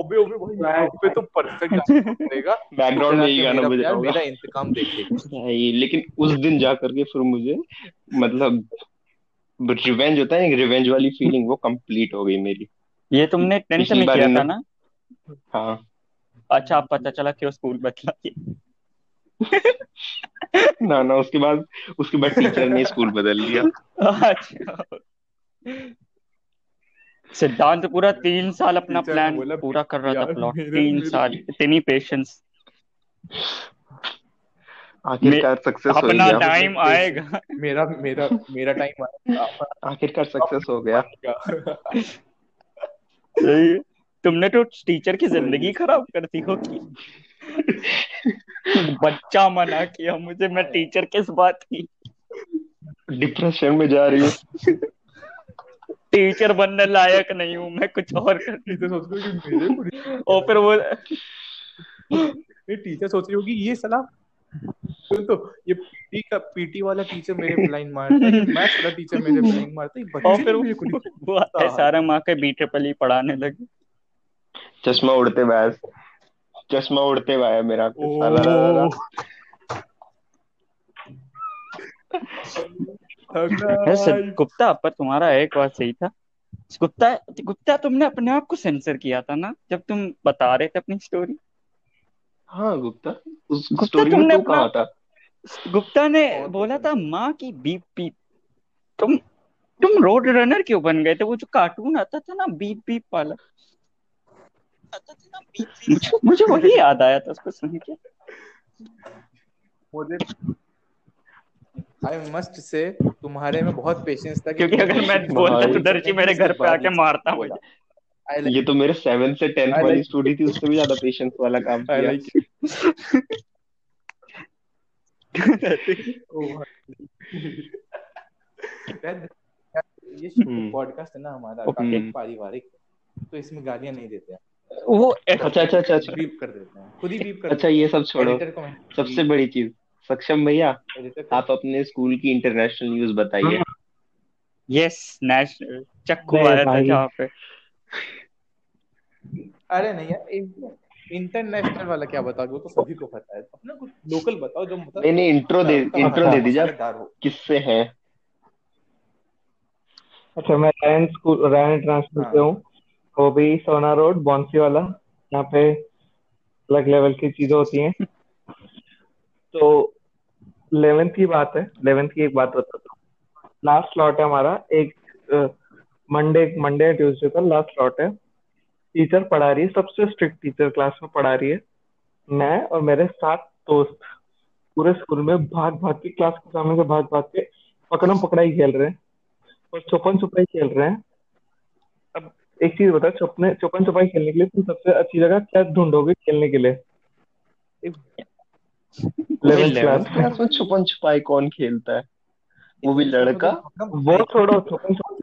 अबे अबे भाई यहाँ पे तो परफेक्ट गाना बैकग्राउंड में यही गाना बज रहा होगा मेरा इंतकाम देखेगा लेकिन उस दिन जा करके फिर मुझे मतलब रिवेंज होता है रिवेंज वाली फीलिंग वो कंप्लीट हो गई मेरी ये तुमने टेंथ पिछली में किया था ना? हाँ। अच्छा आप पता चला क्यों स्कूल बदला [laughs] ना ना उसके बाद उसके बाद टीचर ने स्कूल बदल दिया अच्छा। सिद्धांत पूरा तीन साल अपना प्लान बोला पूरा कर रहा था प्लॉट मेरे तीन मेरे साल इतनी पेशेंस आखिरकार सक्सेस हो अपना गया। टाइम आएगा। मेरा मेरा मेरा टाइम आया आखिरकार सक्सेस हो गया। सही तुमने तो टीचर की ज़िंदगी खराब कर दी होगी। [laughs] बच्चा मना किया मुझे मैं टीचर किस बात की। डिप्रेशन में जा रही है। टीचर बनने लायक नहीं हूँ मैं कुछ और कर टीचर सोच रही होगी और फिर वो ये टीचर सोच रही होगी ये साला सुन तो ये पीटी का पीटी वाला टीचर मेरे पे लाइन मारता है मैथ्स वाला टीचर मेरे पे लाइन मारता है और फिर वो, वो आते सारा माँ के बीटे पली पढ़ाने लगे। चश्मा उड़ते हुए चश्मा उड़ते हुए आया मेरा साला ला ला ला। ओ गुप्ता पर तुम्हारा एक बात सही था। गुप्ता गुप्ता तुमने अपने आप को सेंसर किया था ना जब तुम बता रहे थे अपनी स्टोरी हाँ गुप्ता उस गुप्ता, स्टोरी में तुमने तू अपना- कहाँ था? गुप्ता ने और बोला था माँ की बीप बीप तुम तुम रोड रनर क्यों बन गए थे? वो जो कार्टून आता था ना बीप बीप वाला। मुझे मुझे वही याद आया था उसको सुन के। मुझे आई मस्ट से तुम्हारे में बहुत पेशेंस था क्योंकि अगर मैं बोलता तो डर की मेरे घर पे आके मारता मुझे। ये तो मेरे सेवन से टेंथ I वाली like- स्टोरी थी उससे भी ज़्यादा पेशेंस वाला काम किया। लाइक ओ [laughs] भाई। यार, [laughs] [laughs] ये। पॉडकास्ट है ना हमारा पारिवारिक। तो इसमें गालियाँ नहीं देते हैं। वो अच्छा अच्छा अच्छा अच्छा। बीप कर देते हैं। खुद ही बीप कर अच्छा ये सब छोड़ो। सबसे बड़ी चीज़। सक्षम भैया आप अपने स्कूल की इंटरनेशनल न्यूज़ बताइए। यस नेशनल चक्कू अरे आया था। जहाँ पे। अरे नहीं यार इंटरनेशनल वाला क्या बताओगे वो तो सभी को पता है। अपना कुछ लोकल बताओ जो मतलब नहीं नहीं इंट्रो दे इंट्रो दे दीजिए आप। किससे है? अच्छा मैं रायन स्कूल रायन हाँ। से हूँ। वो भी सोना रोड बॉन्सी वाला। यहाँ पे अलग लेवल की चीज़ें होती हैं। [laughs] तो इलेवेंथ की बात है। इलेवेंथ की एक बात बताता हूँ। लास्ट स्लॉट है हमारा। एक मंडे मंडे ट्यूसडे का लास्ट स्लॉट है। टीचर पढ़ा रही है। सबसे स्ट्रिक्ट टीचर क्लास में पढ़ा रही है। मैं और मेरे सात दोस्त पूरे स्कूल में भाग भाग के क्लास के सामने से भाग भाग के पकड़म पकड़ाई खेल रहे हैं। और छुपन छुपाई खेल रहे हैं। एक चीज़ बता छुपने छुपन छुपाई खेलने के लिए तुम सबसे अच्छी जगह क्या ढूंढोगे खेलने के लिए? क्लास में छुपन छुपाई कौन खेलता है? वो भी लड़का? वो छोड़ो छुपन छुपाई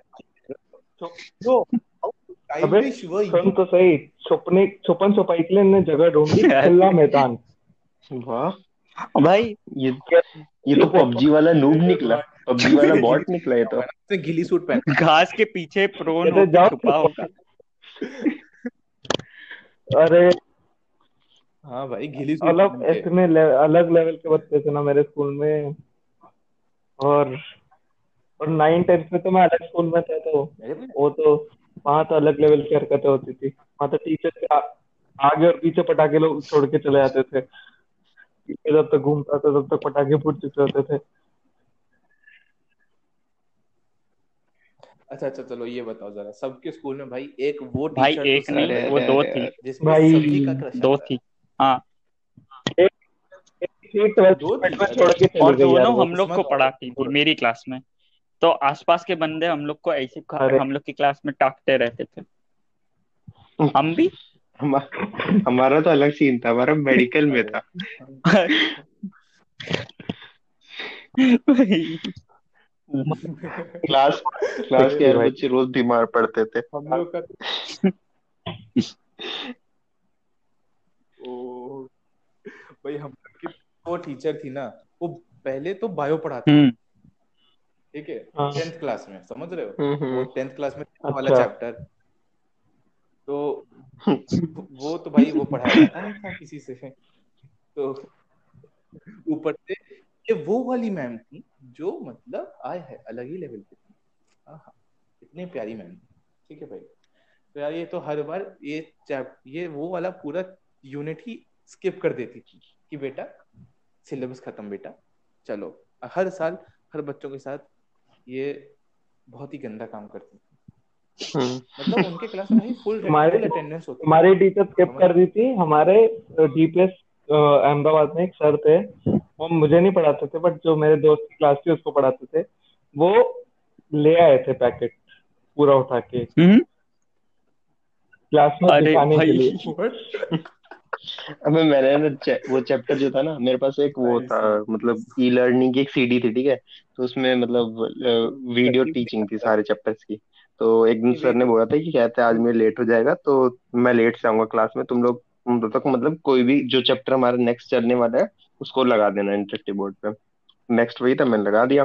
अबे सुन तो सही छुपने छुपन छुपाई के लिए जगह ढूंढी [laughs] खुला मैदान। वाह। भाई ये ये तो [laughs] पबजी वाला नूब निकला। पबजी वाला बॉट निकला ये तो। उसने गिली सूट पहना घास के पीछे प्रोन कहते होकर छुपा होगा। अरे। हाँ भाई गिली सूट अलग इतने ले, अलग लेवल के बच्चे थे ना मेरे स्कूल में। और और नाइन टेंथ में तो मैं अलग स्कूल में था तो वो तो वहाँ तो अलग लेवल की हरकतें होती थी। वहाँ तो टीचर के आगे और पीछे पटाखे लोग छोड़ के चले जाते थे। जब तक घूमता था तब तक पटाखे फूट चुके होते थे। अच्छा अच्छा चलो ये बताओ जरा। सबके स्कूल में भाई एक वो भाई एक तो नहीं सर वो दो थी। भाई, सभी का क्रश दो थी। हाँ। और दोनों हम लोग को पढ़ाती थी मेरी क्लास में। तो आसपास के बंदे हम लोग को ऐसे हम लोग की क्लास में टाकते रहते थे। हम भी? हमारा तो अलग सीन था हमारा मेडिकल में था। [laughs] क्लास क्लास के हर बच्चे रोज बीमार पड़ते थे। हम लोग का ओ भाई हम लोग की वो टीचर थी ना वो पहले तो बायो पढ़ाती हम्म। ठीक है? हाँ। टेंथ क्लास में समझ रहे हो? हम्म, हम्म। वो टेंथ क्लास में वाला अच्छा। चैप्टर तो वो तो भाई वो पढ़ाया था किसी से। तो ऊपर से ये वो वाली मैम थी जो मतलब आए है अलग ही लेवल पे थी। इतनी प्यारी मैम थी। ठीक है भाई? तो यार ये तो हर बार ये चैप ये वो वाला पूरा यूनिट ही स्किप कर देती थी कि बेटा सिलेबस खत्म बेटा चलो। हर साल हर बच्चों के साथ ये बहुत ही गंदा काम करती थी। हम्म। मतलब उनके क्लास में भाई फुल हमारे- अटेंडेंस होती हमारे टीचर स्किप कर दी थी। हमारे डीपीएस अहमदाबाद में एक सर थे। वो मुझे नहीं पढ़ाते थे बट जो मेरे दोस्त की क्लास थी उसको पढ़ाते थे। वो ले आए थे पैकेट पूरा उठा के। हम्म। क्लास में अरे दिखाने के लिए। [laughs] अबे मैंने ना चे, वो चैप्टर जो था ना मेरे पास एक वो था मतलब ई लर्निंग की एक सीडी थी ठीक है? तो उसमें मतलब वीडियो टीचिंग थी सारे चैप्टर्स की। तो एक दिन सर ने बोला था कि कहते आज मैं लेट हो जाएगा तो मैं लेट से आऊँगा क्लास में। तुम लोग तब तक मतलब कोई भी जो चैप्टर हमारा नेक्स्ट चलने वाला है उसको लगा देना इंटरेक्टिव बोर्ड पे। नेक्स्ट वही था मैंने लगा दिया।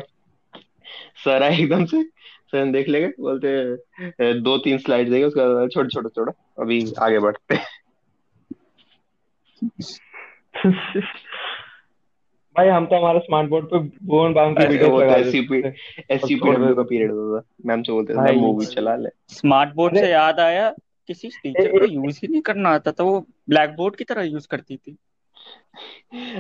सर आए एकदम से। सर देख लेंगे बोलते दो तीन स्लाइड देंगे उसके बाद छोड़ छोड़ो छोड़ो अभी आगे बढ़ते भाई हम तो हमारे स्मार्ट बोर्ड पे भुवन बाम की वीडियो तो लगा थे। एससीपीडब्ल्यू का पीरियड होता था। मैम से बोलते थे मूवी चला ले। स्मार्ट बोर्ड से याद आया किसी टीचर को यूज़ ही नहीं करना आता था वो ब्लैक बोर्ड की तरह यूज़ करती थी।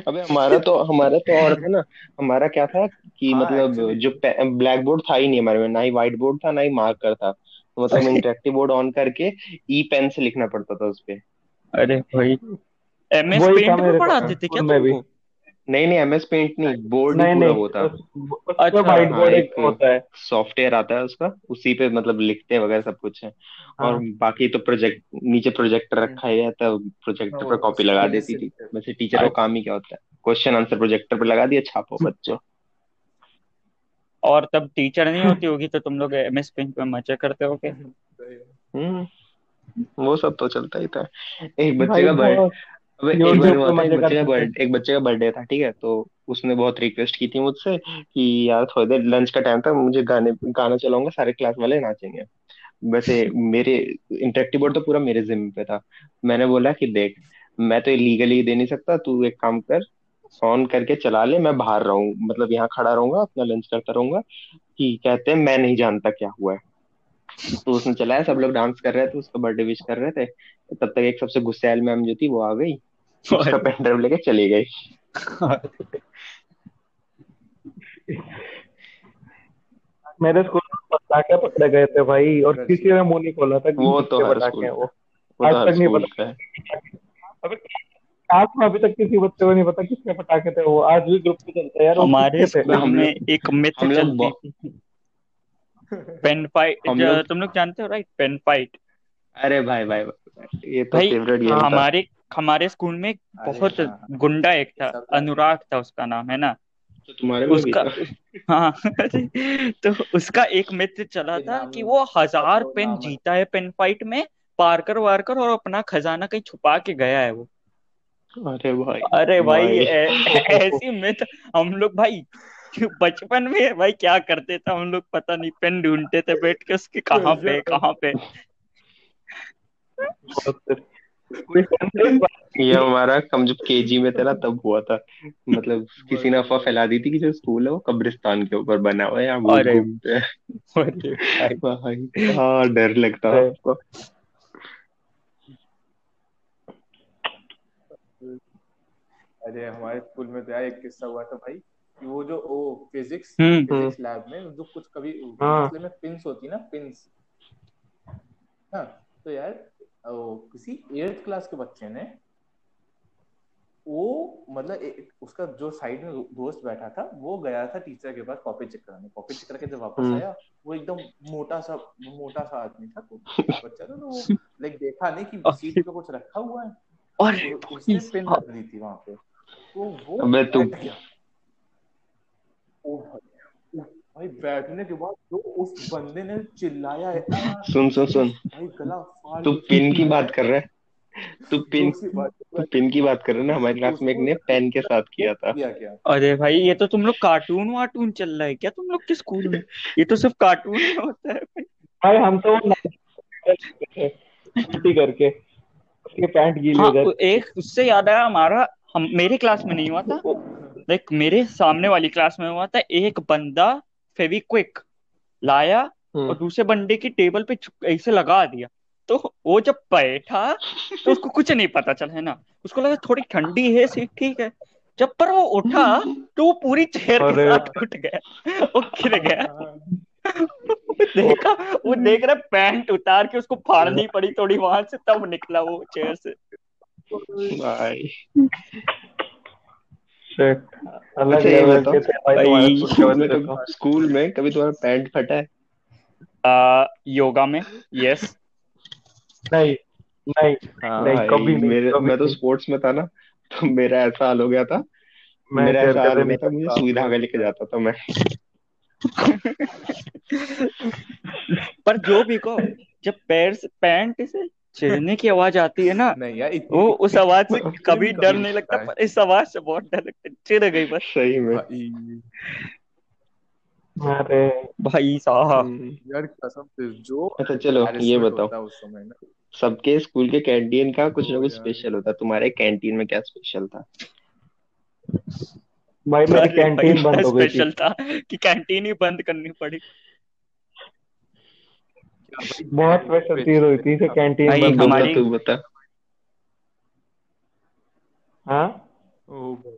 अबे हमारा तो हमारा तो और था ना हमारा क्या था कि हाँ, मतलब actually- जो ब्लैक बोर्ड था ही नहीं हमारे में ना ही व्हाइट बोर्ड था ना ही मार्कर था। तो मतलब इंटरेक्टिव बोर्ड ऑन करके ई पेन से लिखना पड़ता था उसपे। अरे भाई एमएस वही था पेंट मेरे में पढ़ाते थे क्या में भी। नहीं नहीं एमएस पेंट नहीं बोर्ड ही नहीं पूरा नहीं वो था उस- उस अच्छा, व्हाइट हाँ, बोर्ड एक एक- होता है। सॉफ्टवेयर आता है उसका उसी पे मतलब लिखते हैं वगैरह सब कुछ है। और हाँ। बाकी तो प्रोजेक्ट नीचे प्रोजेक्टर रखा ही है तो प्रोजेक्टर हाँ, पर कॉपी लगा देती थी। वैसे टीचर का काम ही क्या होता है? क्वेश्चन आंसर प्रोजेक्टर पर लगा दिया छापो [laughs] बच्चों। और तब टीचर नहीं होती [laughs] होगी तो तुम लोग एमएस पेंट पे मज़े करते होगे [laughs] हम्म वो सब तो चलता ही था। एक बच्चे का बहुत अबे एक बार हुआ था एक बच्चे का बर्थडे एक बच्चे का बर्थडे था ठीक है? तो उसने बहुत रिक्वेस्ट की थी मुझसे कि यार थोड़ी देर लंच का टाइम था मुझे गाने गाना चलाऊँगा सारे क्लास वाले नाचेंगे। वैसे मेरे इंटरेक्टिव बोर्ड तो पूरा मेरे जिम्मे पे था। मैंने बोला कि देख मैं तो लीगली दे नहीं सकता तू एक काम कर ऑन करके चला ले मैं बाहर रहूँ मतलब यहाँ खड़ा रहूँगा अपना लंच करता रहूँगा कि कहते हैं मैं नहीं जानता क्या हुआ है। तो उसने चलाया सब लोग डांस कर रहे थे उसका बर्थडे विश कर रहे थे। तब तक एक सबसे गुस्सैल मैम जो थी वो आ गई। उसका पेन ड्राइव लेके चली गई। मेरे स्कूल में पटाखे पकड़े गए थे भाई और किसी ने मुँह नहीं खोला था वो तो हर स्कूल हैं वो। आज तो हर तक नहीं स्कूल पता है। अबे क्लास में अभी तक किसी बच्चे को नहीं पता किसके पटाखे थे वो? आज भी ग्रुप पे चलता है यार हमारे किसके थे स्कूल हम में लोग एक मिथ हम लोग चलती थी। पेन फाइट हम लोग तुम लोग जानते हो राइट पेन फाइट। अरे भाई भाई, भाई ये तो भाई फेवरेट गेम था। हमारे हमारे स्कूल में अरे बहुत हाँ हाँ। गुंडा एक था अनुराग था उसका नाम है ना? तो तुम्हारे में भी उसका था। [laughs] हाँ तो उसका एक मित्र चला था कि वो हज़ार पेन नाम है। जीता है पेन फाइट में पारकर वारकर और अपना खजाना कहीं छुपा के गया है वो। अरे भाई। अरे भाई भाई। ऐ- ऐसी मित्र हम लोग भाई बचपन में भाई क्या करते थे हम लोग पता नहीं पेन ढूंढते थे बैठ के उसके कहाँ पे कहाँ पे। ये हमारा हम जब केजी में थे ना तब हुआ था। मतलब किसी ने अफवाह फैला दी थी कि जो स्कूल है वो कब्रिस्तान के ऊपर बना हुआ है यहाँ अरे घूमते हैं। अरे भाई। भाई हाँ डर लगता है आपको। अरे हमारे स्कूल में तो यार एक किस्सा हुआ था भाई कि वो जो वो फिजिक्स फिजिक्स लैब में जो कुछ कभी हाँ। मसले में पिंस होती ना पिंस। हाँ तो यार किसी एट्थ क्लास के बच्चे ने वो मतलब ए, उसका जो साइड में दोस्त बैठा था वो गया था टीचर के पास कॉपी चेक कराने। कॉपी चेक करके जब वापस हम्म। आया वो एकदम मोटा सा मोटा सा आदमी था [laughs] बच्चा था तो वो लाइक देखा नहीं कि सीट पे कुछ रखा हुआ है। अरे तो उसने पेन रख दी थी वहाँ पे। तो वो अबे तू ओ भाई। भाई बैठने के बाद जो उस बंदे ने चिल्लाया इतना सुन सुन सुन। भाई गला फाड़ तू पिन की बात कर रहा है। तू पिन तू पिन की बात कर रहा है ना हमारी क्लास में एक ने पेन के साथ किया था। अरे भाई ये तो तुम लोग कार्टून वार्टून चल रहा है क्या? तुम लोग के स्कूल में? ये तो सिर्फ़ कार्टून में होता है भाई। भाई हम तो छुट्टी करके उसकी पैंट गीली हो हाँ जाती एक उससे याद आया हमारा हम मेरे क्लास में नहीं हुआ था। [laughs] लाइक मेरे सामने वाली क्लास में हुआ था एक बंदा फेविक्विक लाया और हम्म दूसरे बंदे की टेबल पे ऐसे लगा दिया। तो वो जब बैठा तो उसको [laughs] कुछ नहीं पता चला है ना? उसको लगा थोड़ी ठंडी है सीट ठीक है। जब पर वो उठा तो वो पूरी चेयर के साथ उठ गया। वो गिर गया। वो [laughs] देखा वो देख रहा पैंट उतार के उसको फाड़नी पड़ी थोड़ी वहाँ से तब निकला वो चेयर से। भाई। [laughs] अलग अच्छा लेवल के थे भाई स्कूल में कभी तो। स्कूल में कभी तुम्हारा पैंट फटा है? आ, योगा में यस नहीं नहीं हाँ नहीं कभी नहीं मेरे मैं तो स्पोर्ट्स में था ना तो मेरा ऐसा हाल हो गया था। मैं मेरा ऐसा हाल हो गया था मुझे सुई धागा लेके जाता था मैं। [laughs] पर जो भी को जब पैर से पैंट से चिरने की आवाज़ आती है ना नहीं यार इतनी वो उस आवाज़ से इतनी [laughs] कभी डर कभी नहीं लगता पर इस आवाज़ से बहुत डर लगता है चिर गई बस। सही में। भाई। अरे। भाई साहब। हम्म, यार कसम से जो अच्छा चलो ये बताओ। होता है उस समय ना। सबके स्कूल के कैंटीन का कुछ ना कुछ स्पेशल होता है तुम्हारे कैंटीन में क्या स्पेशल था? भाई मेरी कैंटीन बंद हो गई थी। स्पेशल था कि कैंटीन ही बंद करनी पड़ी। बहुत स्पेशल चीज़ हुई थी कैंटीन बंद हो गई हमारी तू बता। हाँ? ओ भाई।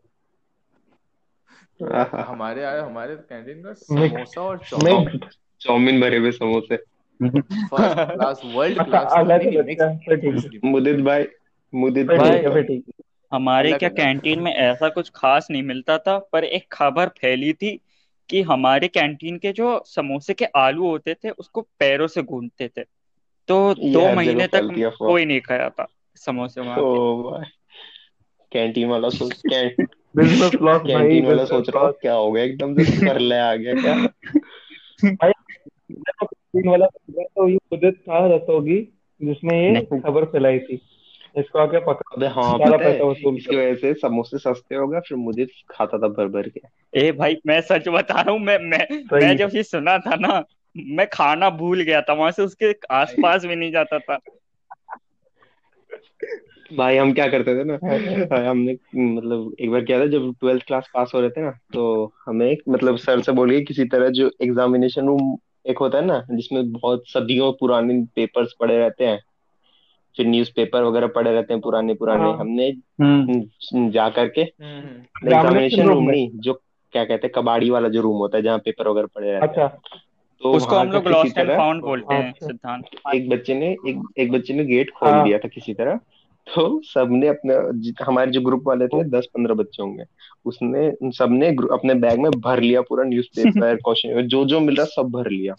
आहा। हमारे यार हमारे कैंटीन मिक्स समोसा और चाउमीन। चाउमीन भरे हुए समोसे। क्लास वर्ल्ड क्लास मुदित भाई मुदित भाई। हमारे क्या कैंटीन में ऐसा कुछ खास नहीं मिलता था पर एक खबर फैली थी कि हमारे कैंटीन के जो समोसे के आलू होते थे उसको पैरों से गूंदते थे। तो दो महीने तक फैलती है कोई नहीं खाया था समोसे वहाँ कैंटीन वाला सोच कैं, बिज़नेस लॉस भाई कैंटीन वाला बिज़नेस सोच रहा हूँ लॉस क्या हो गया? एकदम से कर ले आ गया क्या? भाई कैंटीन वाला तो ये उदित था रसोगी जिसने ये खबर फैलाई थी। इसको आके पकड़ अबे हाँ सारा पता है पैसा वसूल इसकी वजह से समोसे सस्ते हो गए फिर मुझे खाता था भर भर के। ए भाई मैं सच बता रहा हूँ मैं मैं सही। मैं जब ये सुना था ना मैं खाना भूल गया था वहाँ से उसके आसपास भी नहीं जाता था। भाई हम क्या करते थे ना? भाई हमने मतलब एक बार क्या था जब ट्वेल्थ क्लास पास हो रहे थे ना तो हमें मतलब सर से बोलिए किसी तरह जो एग्जामिनेशन रूम एक होता है ना जिसमें बहुत सदियों पुराने पेपर्स पड़े रहते हैं फिर न्यूज़पेपर वगैरह पड़े रहते हैं पुराने पुराने। हाँ। हमने हम्म। जा करके एग्जामिनेशन एग्जामिनेशन रूम रूम नहीं जो क्या कहते हैं कबाड़ी वाला जो रूम होता है जहाँ पेपर वगैरह पड़े रहते हैं। अच्छा तो उसको वहाँ हम का लोग किसी लॉस्ट एंड तरह फाउंड बोलते हैं अच्छा। सिद्धांत। एक बच्चे ने एक एक बच्चे ने गेट खोल हाँ। दिया था किसी तरह। तो सबने अपने हमारे जो ग्रुप वाले थे दस पंद्रह बच्चे होंगे। उसने सबने अपने बैग में भर लिया पूरा न्यूज़पेपर क्वेश्चन जो जो मिल रहा सब भर लिया।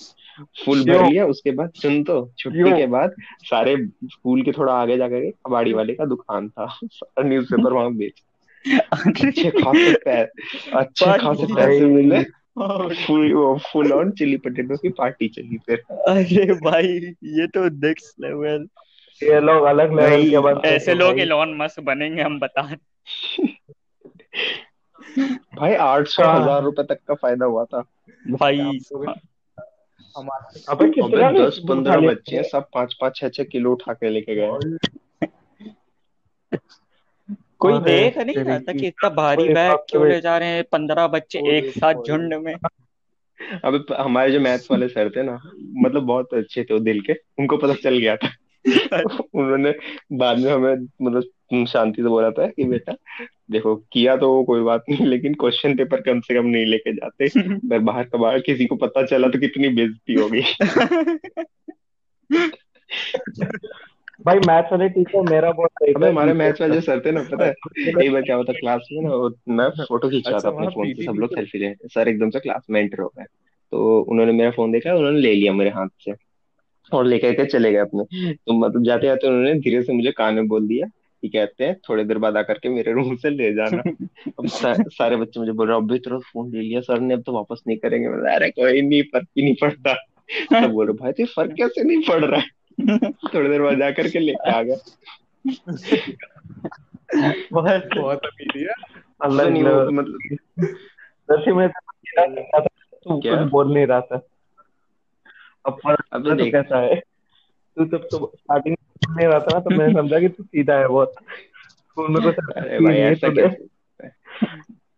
फुल भर लिया उसके बाद सुन तो छुट्टी के बाद सारे स्कूल के थोड़ा आगे जाकर के कबाड़ी वाले का दुकान था। सारा न्यूज़पेपर वहाँ बेच। अच्छे खासे पैसे अच्छे खासे पैसे मिले। फुल वो फुल ऑन चिली पटेटो की पार्टी चली फिर। अरे भाई ये तो नेक्स्ट लेवल ये लोग अलग लेवल के बनते ऐसे लोग भाई। इलॉन मस्क बनेंगे हम बता भाई आठ सौ हाँ। हज़ार रुपए तक का फ़ायदा हुआ था। भाई अबे अबे कितना दस पंद्रह बच्चे हैं सब पाँच पाँच छह छह किलो उठा के लेके गए कोई देख नहीं रहा था कि इतना भारी बैग क्यों तो ले जा रहे हैं? पंद्रह बच्चे एक साथ झुंड में। अबे हमारे जो मैथ्स वाले सर थे ना मतलब बहुत अच्छे थे वो दिल के उनको पता चल गया था। [laughs] उन्होंने बाद में हमें मतलब शांति से बोला था कि बेटा देखो किया तो कोई बात नहीं लेकिन क्वेश्चन पेपर कम से कम नहीं लेके जाते। [laughs] अगर बाहर का बाहर किसी को पता चला तो कितनी बेइज्जती होगी। [laughs] भाई मैथ्स वाले टीचर मेरा बहुत सही अबे हमारे मैथ्स वाले सर थे ना पता है? एक बार क्या होता क्लास में ना मैं फ़ोटो खींच रहा था अपने फ़ोन से सब लोग सेल्फी ले सर एकदम से क्लास में एंटर हो गए। तो उन्होंने मेरा फ़ोन देखा उन्होंने ले लिया मेरे हाथ से। और लेकर के चले गए अपने। तो मतलब जाते जाते उन्होंने धीरे से मुझे कान में बोल दिया कि कहते हैं थोड़ी देर बाद आकर के मेरे रूम से ले जाना। अब सा, सारे बच्चे मुझे बोल रहे अभी तेरा फ़ोन ले लिया सर ने अब तो वापस नहीं करेंगे। मैं अरे कोई नहीं फ़र्क ही नहीं पड़ता। सब बोल रहे भाई तो फ़र्क कैसे नहीं पड़ रहा है? थोड़ी देर बाद जाकर के लेके आ गए। बस बहुत अमीर है। अलग नहीं मतलब में तो तू बोल नहीं रहा था। अब फ़र्क अबे तो कैसा है? तू जब तो स्टार्टिंग में रहा था ना तो मैंने समझा कि तू सीधा है बहुत। स्कूल में कुछ अरे भाई ऐसा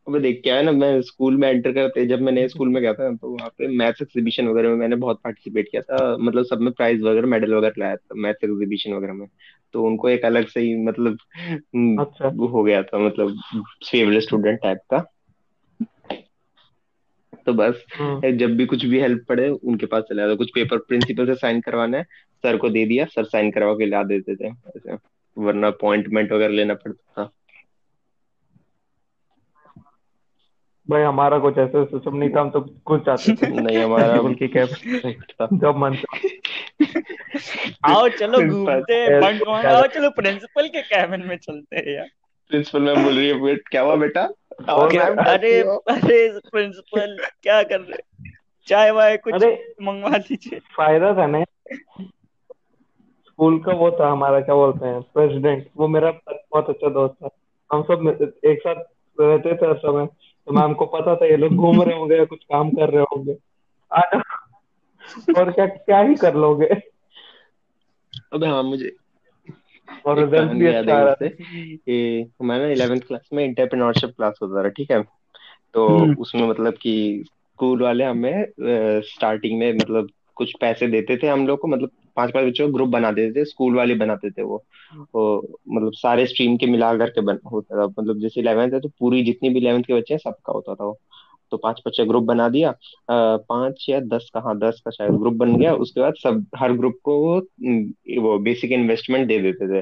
अबे देख क्या है ना मैं स्कूल में एंटर करते जब मैं नए स्कूल में गया था तो वहाँ पे मैथ्स एग्जीबिशन वगैरह में मैंने बहुत पार्टिसिपेट किया था। मतलब सब में प्राइज वगैरह मेडल वगैरह लाया था मैथ्स एग्जीबिशन वगैरह में। तो उनको एक अलग से ही मतलब हम्म, अच्छा। हो गया था मतलब फेवरेट स्टूडेंट टाइप का। तो बस हम्म जब भी कुछ भी हेल्प पड़े उनके पास चला जाता। कुछ पेपर प्रिंसिपल से साइन करवाना है सर को दे दिया सर साइन करवा के ला देते थे ऐसे। वरना अपॉइंटमेंट वगैरह लेना पड़ता था। भाई हमारा कुछ ऐसा सिस्टम नहीं था हम तो कुछ चाहते थे। [laughs] नहीं हमारा प्रिंसिपल की कैब जब मन था। आओ चलो घूमते हैं बंक आओ चलो प्रिंसिपल के कैबिन में चलते हैं यार। प्रिंसिपल मैम बोल रही है "बेट, क्या हुआ बेटा? अरे अरे प्रिंसिपल क्या कर रहे चाय वाय कुछ अरे मंगवा दीजिए। फ़ायदा था ना। स्कूल का वो था हमारा क्या बोलते हैं प्रेसिडेंट वो मेरा बहुत अच्छा दोस्त था। हम सब एक साथ रहते थे हर समय तो मैम को पता था ये लोग घूम रहे होंगे या कुछ काम कर रहे होंगे। आ और क्या क्या ही कर लोगे? अबे हाँ मुझे और रिज़ल्ट भी अच्छा आ रहा ये हमारा इलेवेंथ क्लास में इंटरप्रेन्योरशिप क्लास होता था ठीक है? तो हम्म। उसमें मतलब कि स्कूल वाले हमें स्टार्टिंग में मतलब कुछ पैसे देते थे हम लोग को मतलब पाँच पाँच बच्चों को ग्रुप बना देते थे स्कूल वाले बनाते थे वो। वो मतलब सारे स्ट्रीम के मिला करके बन होता था। मतलब जैसे इलेवेंथ है तो पूरी जितनी भी इलेवेंथ के बच्चे हैं सबका होता था वो। तो पाँच बच्चे ग्रुप बना दिया। पाँच या दस का हाँ दस का शायद ग्रुप बन गया। उसके बाद सब, हर ग्रुप को वो वो बेसिक इन्वेस्टमेंट दे देते थे।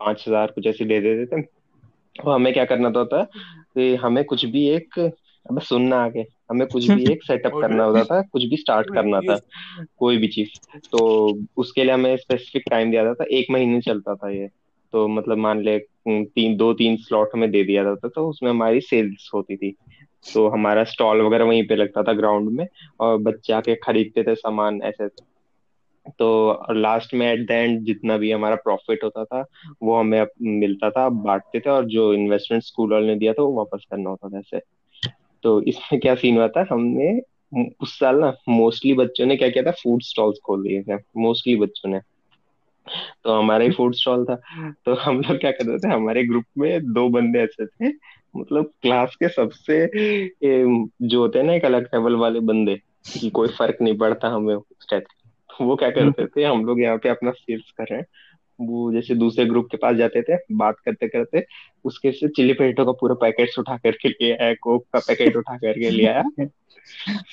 पाँच हज़ार कुछ ऐसे दे देते थे। तो हमें क्या करना तो होता कि हमें कुछ भी एक, अबे सुनना आगे। हमें कुछ भी एक सेटअप करना होता था, कुछ भी स्टार्ट करना था, कोई भी चीज़। तो उसके लिए हमें स्पेसिफिक टाइम दिया जाता था। एक महीने चलता था ये। तो मतलब मान ले तीन, दो, तीन स्लॉट हमें दे दिया जाता था। तो उसमें हमारी सेल्स होती थी। तो हमारा स्टॉल वगैरह वहीं पे लगता था ग्राउंड में, और बच्चे आके खरीदते थे सामान ऐसे। तो लास्ट में एट द एंड जितना भी हमारा प्रॉफिट होता था, वो हमें मिलता था बांटते थे, और जो इन्वेस्टमेंट स्कूल वाले ने दिया था, वो वापस करना होता था ऐसे। तो इसमें क्या सीन हुआ था, हमने उस साल ना मोस्टली बच्चों ने क्या किया था फ़ूड स्टॉल्स खोल दिए थे मोस्टली बच्चों ने। तो हमारा ही फ़ूड स्टॉल था। तो हम लोग क्या करते थे, हमारे ग्रुप में दो बंदे ऐसे थे मतलब क्लास के सबसे जो होते हैं ना एक अलग लेवल वाले बंदे कि कोई फ़र्क नहीं पड़ता हमें उस टाइप वो क्या करते थे हम लोग यहाँ पे अपना सेल्स कर रहे हैं। वो जैसे दूसरे ग्रुप के पास जाते थे बात करते करते उसके से चिली पटेटो का पूरा पैकेट उठा करके ले आया कोक का पैकेट उठा करके ले आया। [laughs]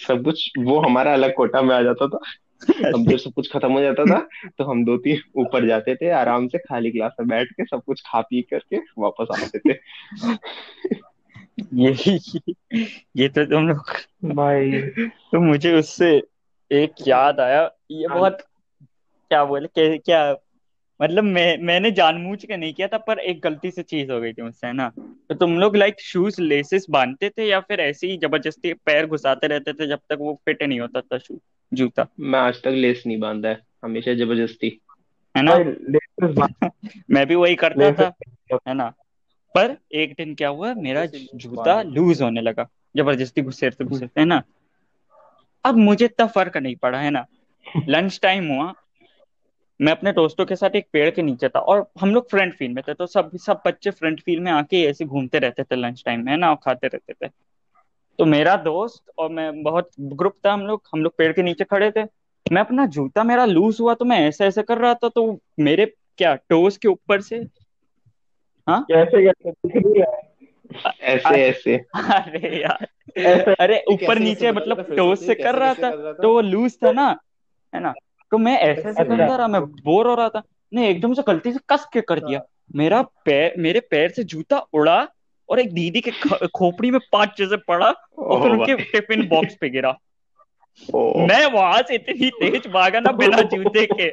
सब कुछ वो हमारा अलग कोटा में आ जाता था। [laughs] अब जब सब कुछ खत्म हो जाता था तो हम दो तीन ऊपर जाते थे आराम से खाली क्लास में बैठ के सब कुछ खा पी करके वापस आते थे। [laughs] ये ये तो तुम लोग [laughs] भाई। तो मुझे उससे एक याद आया ये हाँ। बहुत क्या बोले क्या, क्या मतलब मैं मैंने जानबूझ के नहीं किया था पर एक गलती से चीज़ हो गई थी मुझसे है ना? तो तुम लोग लाइक शूज़ लेसेस बांधते थे या फिर ऐसे ही ज़बरदस्ती पैर घुसाते रहते थे जब तक वो फिट नहीं होता था शू जूता। मैं आज तक लेस नहीं बांधा है हमेशा ज़बरदस्ती। है ना? [laughs] मैं भी वही करता था है ना? पर एक दिन क्या हुआ मेरा जूता लूज होने लगा ज़बरदस्ती घुसेरते घुसेरते है ना? अब मुझे इतना फ़र्क नहीं पड़ा है ना? [laughs] लंच टाइम हुआ मैं अपने दोस्तों के साथ एक पेड़ के नीचे था और हम लोग फ्रंट फ़ील्ड में थे तो सब सब बच्चे फ्रंट फ़ील्ड में आके ऐसे घूमते रहते थे लंच टाइम में ना? और खाते रहते थे। तो मेरा दोस्त और मैं बहुत ग्रुप था हम लोग हम लोग पेड़ के नीचे खड़े थे। मैं अपना जूता मेरा लूज हुआ तो मैं ऐसे ऐसे कर रहा था तो मेरे क्या टोस के ऊपर से? हाँ? कैसे ऐसे ऐसे। अरे यार। अरे ऊपर नीचे मतलब टोस से कर रहा था तो वो लूज था ना है ना? तो मैं ऐसे ऐसे कर रहा मैं बोर हो रहा था। ने एकदम से गलती से कस के कर दिया। मेरा पैर मेरे पैर से जूता उड़ा और एक दीदी के खोपड़ी में पाँच जैसे पड़ा और फिर उनके टिफ़िन बॉक्स पे गिरा। मैं वहाँ से इतनी तेज भागा ना बिना जूते के।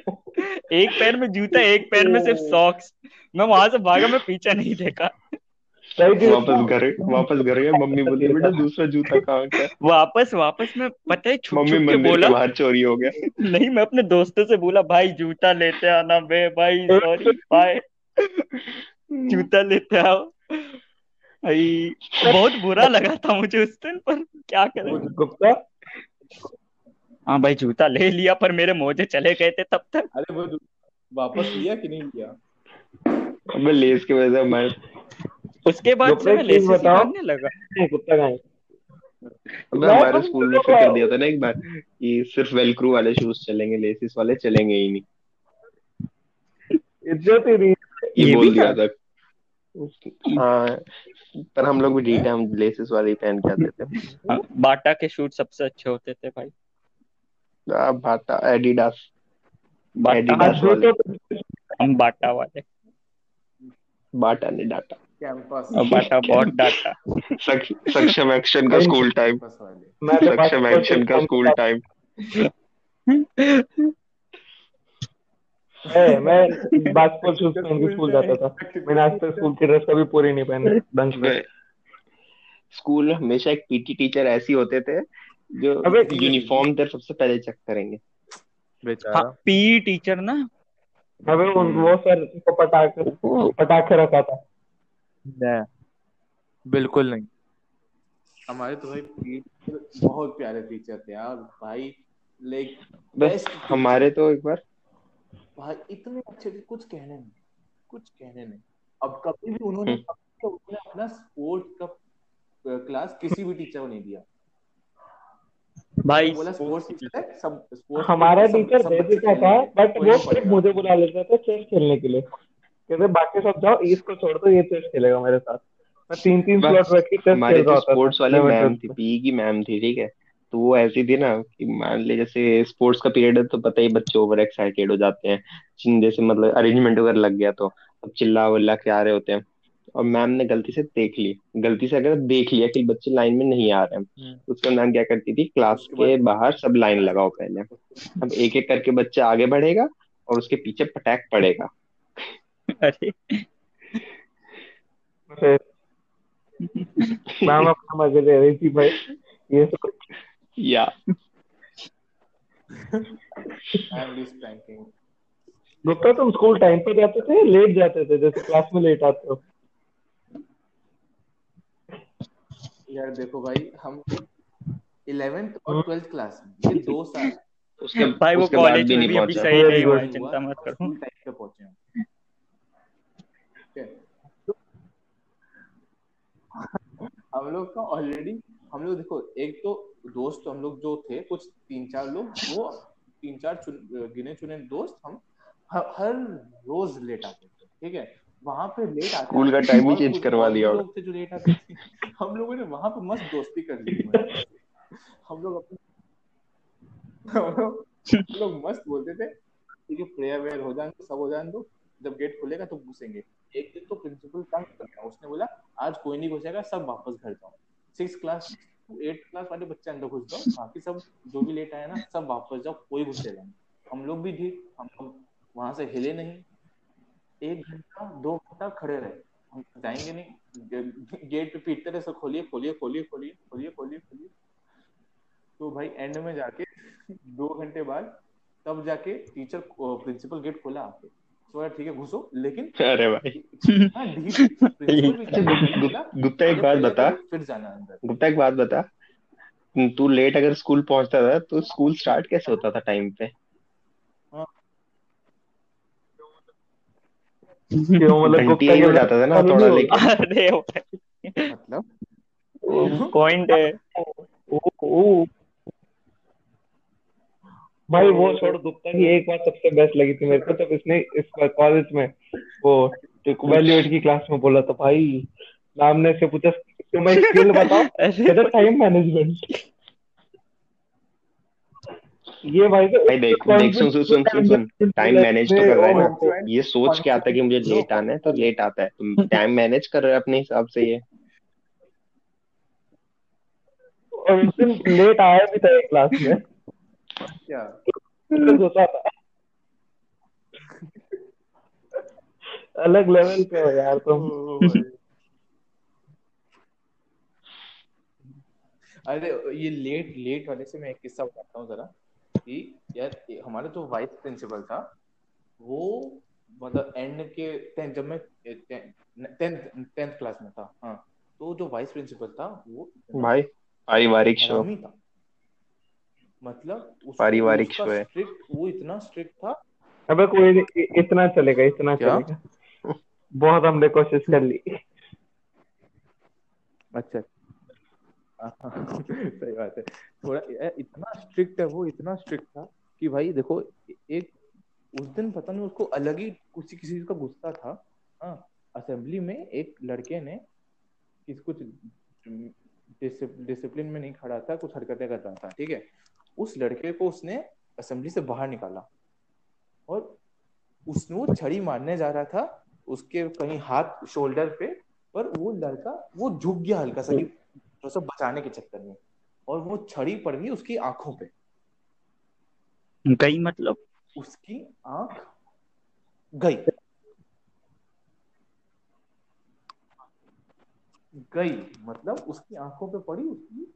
एक पैर में जूता एक पैर में सिर्फ़ सॉक्स मैं वहाँ से भागा मैं पीछे नहीं देखा। वापस घर वापस घर गए मम्मी बोली बेटा दूसरा जूता कहाँ का? वापस वापस में पता है छुप मम्मी छुप के बोला बाहर चोरी हो गया। नहीं मैं अपने दोस्तों से बोला भाई जूता लेते आना बे भाई सॉरी बाय [laughs] जूता लेते आओ। बहुत बुरा लगा था मुझे उस दिन पर क्या करें? गुप्ता? हाँ भाई जूता ले लिया पर मेरे मोजे चले गए थे तब तक। अरे वो वापस लिया कि नहीं लिया? मैं लेस की वजह से मैं उसके बाद से मैं लेसेस निकालने लगा। कुत्ता कहाँ मैं हमारे स्कूल में फिर कर दिया था ना एक बार कि सिर्फ़ वेलक्रू वाले शूज़ चलेंगे लेसिस वाले चलेंगे ही नहीं। इज़्ज़त ही नहीं। ये बोल दिया था? हाँ। पर हम लोग भी ठीक हम लेसिस वाले ही पहन के आते थे। हाँ, बाटा के शूज़ सबसे अच्छे होते थे भाई। आ, बाटा एडिडास एडिडास वाले। हम बाटा वाले। बाटा नहीं डाटा। कैंपस बाटा बहुत डाटा। सक्षम एक्शन का स्कूल टाइम सक्षम एक्शन का स्कूल [laughs] टाइम मैं [laughs] बास्केटबॉल शूज़ पहन के स्कूल जाता था। मैंने आज तक स्कूल की ड्रेस कभी पूरी नहीं पहनी [laughs] ढंग से स्कूल में हमेशा एक पीटी टीचर ऐसी होते थे जो यूनिफॉर्म तेरे सबसे पहले चेक करेंगे। बेचारा। पी टीचर ना? अबे वो सर को पटाखे पटाखे रखा था। बिल्कुल नहीं। हमारे तो भाई बहुत प्यारे टीचर थे यार भाई लाइक बस हमारे तो एक बार भाई इतने अच्छे थे कुछ कहने नहीं कुछ कहने नहीं। अब कभी भी उन्होंने हम्म। उन्होंने अपना स्पोर्ट का क्लास किसी भी टीचर को नहीं दिया। भाई बोला स्पोर्ट्स टीचर सब स्पोर्ट्स हमारा टीचर दे देता था बट वो सिर्फ़ मुझे बुला लेता था चेस खेलने के लिए। कहते बाकी सब जाओ इसको छोड़ दो ये चेस खेलेगा मेरे साथ। मैं तीन तीन स्लॉट रख के चेस खेल रहा था स्पोर्ट्स वाली मैम थी पीई की मैम थी ठीक है? तो वो ऐसी थी ना कि मान ले जैसे स्पोर्ट्स का पीरियड है तो पता ही बच्चे ओवर एक्साइटेड हो जाते हैं। जैसे मतलब अरेंजमेंट वगैरह लग गया तो अब चिल्ला विल्ला के आ रहे होते हैं। और मैम ने गलती से देख ली। गलती से अगर देख लिया कि बच्चे लाइन में नहीं आ रहे हैं हम्म। तो उसका मैम क्या करती थी? क्लास के बाहर सब लाइन लगाओ पहले। अब एक एक करके बच्चा आगे बढ़ेगा और उसके पीछे पटैक पड़ेगा। अरे। मैम अपना मज़े ले रही थी भाई। ये तो या आई एम दिस गुप्ता तुम स्कूल टाइम पे जाते थे लेट जाते थे? जैसे क्लास में लेट आते हो। यार देखो भाई हम 11th और 12th क्लास में ये दो साल। उसके भाई वो कॉलेज भी में नहीं भी अभी सही नहीं हुआ है चिंता मत करो। टाइम पे पहुँचे हम। ठीक हम लोग का ऑलरेडी हम लोग देखो एक तो दोस्त हम लोग जो थे कुछ तीन चार लोग वो तीन चार चुन, गिने चुने दोस्त हम हर, हर रोज लेट आते थे ठीक है? वहाँ पे लेट आते स्कूल का टाइम ही चेंज करवा और लोग थे जो लेट आते थे हम लोगों ने वहाँ पे मस्त दोस्ती कर ली। हम लोग अपने लोग मस्त बोलते थे ठीक है प्रेयर वेयर हो जाए सब हो जाए दो जब गेट खुलेगा तो घुसेंगे। एक दिन तो प्रिंसिपल तंग कर गया उसने बोला आज कोई नहीं घुसेगा सब वापस घर जाओ। सिक्स क्लास एट क्लास वाले बच्चे अंदर घुस जाओ, बाकी सब जो भी लेट आए ना, सब वापस जाओ, कोई घुसेगा नहीं हम लोग भी ठीक हम लोग वहाँ से हिले नहीं। एक घंटा, दो घंटा खड़े रहे। हम जाएँगे नहीं। गेट पे पीटते रहे, सब खोलिए खोलिए खोलिए खोलिए खोलिए खोलिए खोलिए। तो भाई एंड में जाके, [laughs] दो घंटे बाद, तब जाके टीचर प्रिंसिपल गेट खोला आके तो बोला, ठीक है घुसो। लेकिन अरे भाई। हाँ [laughs] गुप्ता एक बात बता। फिर जाना अंदर। गुप्ता एक बात बता। तू लेट अगर स्कूल पहुँचता था तो स्कूल स्टार्ट कैसे होता था टाइम पे? क्यों? मतलब घंटी ही बजाता था ना थोड़ा लेके अरे [laughs] मतलब? पॉइंट है। ओ, ओ, भाई वो छोड़ गुप्ता की एक बात। सबसे बेस्ट लगी थी मेरे को जब इसने इस कॉलेज में वो इक्वालिटी की क्लास में बोला था भाई मैम ने इससे पूछा तुम्हें स्किल बताओ कहता टाइम मैनेजमेंट ये भाई तो भाई देख देख सुन सुन सुन सुन सुन। टाइम मैनेज तो कर रहा है ना। ये सोच के आता है कि मुझे लेट आना है तो लेट आता है। तुम [laughs] टाइम मैनेज कर रहे हो अपने हिसाब से ये। और उस दिन लेट आया भी था एक क्लास में। क्या था। अलग लेवल पे हो यार तुम। [laughs] अरे ये लेट लेट वाले से मैं एक किस्सा बताता हूँ जरा कि यार हमारा जो वाइस प्रिंसिपल था वो मतलब एंड के टेंथ जब मैं टेंथ टेंथ क्लास में था हाँ तो जो वाइस प्रिंसिपल था वो भाई पारिवारिक शो था। मतलब पारिवारिक उसका शो है। strict वो इतना स्ट्रिक्ट था। अबे कोई नहीं इतना चलेगा इतना क्या? चलेगा। बहुत हमने कोशिश कर ली। अच्छा। सही बात है। थोड़ा इतना स्ट्रिक्ट है वो इतना स्ट्रिक्ट था कि भाई देखो एक उस दिन पता नहीं उसको अलग ही कुछ किसी चीज़ का गुस्सा था। हाँ असेंबली में एक लड़के ने किस कुछ डिसिप्लिन में नहीं खड़ा था कुछ हरकतें कर रहा था ठीक है? उस लड़के को उसने असेंबली से बाहर निकाला। और उसने वो छड़ी मारने जा रहा था उसके कहीं हाथ शोल्डर पे पर वो लड़का वो झुक गया हल्का सा कि थोड़ा सा बचाने के चक्कर में। और वो छड़ी पड़ गई उसकी आँखों पे। गई मतलब? उसकी आँख गई। गई मतलब उसकी आँखों पे पड़ी उसकी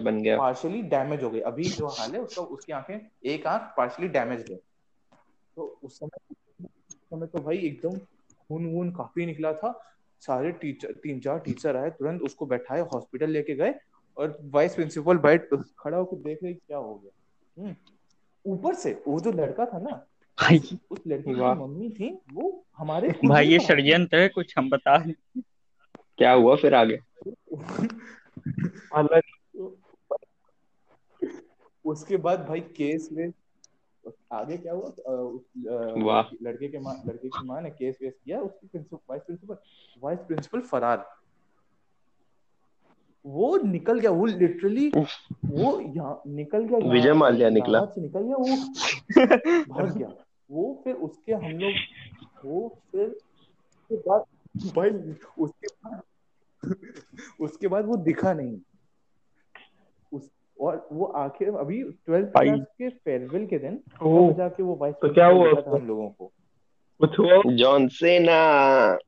बन गया। डैमेज हो गई। अभी जो हाल है उसका उसकी आँखें एक आँख पार्शली डैमेज है। तो उस समय उस समय तो भाई एकदम खून वून काफ़ी निकला था। सारे टीचर तीन चार टीचर आए तुरंत उसको बैठाए हॉस्पिटल लेके गए और वाइस प्रिंसिपल बैठ खड़ा होकर देख रहे क्या हो गया? हम्म। ऊपर से वो जो लड़का था ना भाई। उस लड़की की मम्मी थी वो हमारे भाई ये षड्यंत्र है कुछ हम बता क्या हुआ फिर आगे? [laughs] उसके बाद भाई केस में आगे क्या हुआ उस, वाह। लड़के के माँ लड़के की माँ ने केस वेस किया उसकी principal vice principal vice principal फरार वो निकल गया वो लिटरली वो यहाँ निकल गया विजय माल्या निकला। से निकल गया वो भाग गया वो फिर उसके हम लोग वो फिर उसके बाद भाई उसके बाद [laughs] उसके बाद वो दिखा नहीं। उस और वो आखिर अभी ट्वेल्थ क्लास के फेयरवेल के दिन ओ, तब जाके वो वाइस तो क्या हुआ उसको? हम लोगों को। कुछ हुआ? जॉन सेना।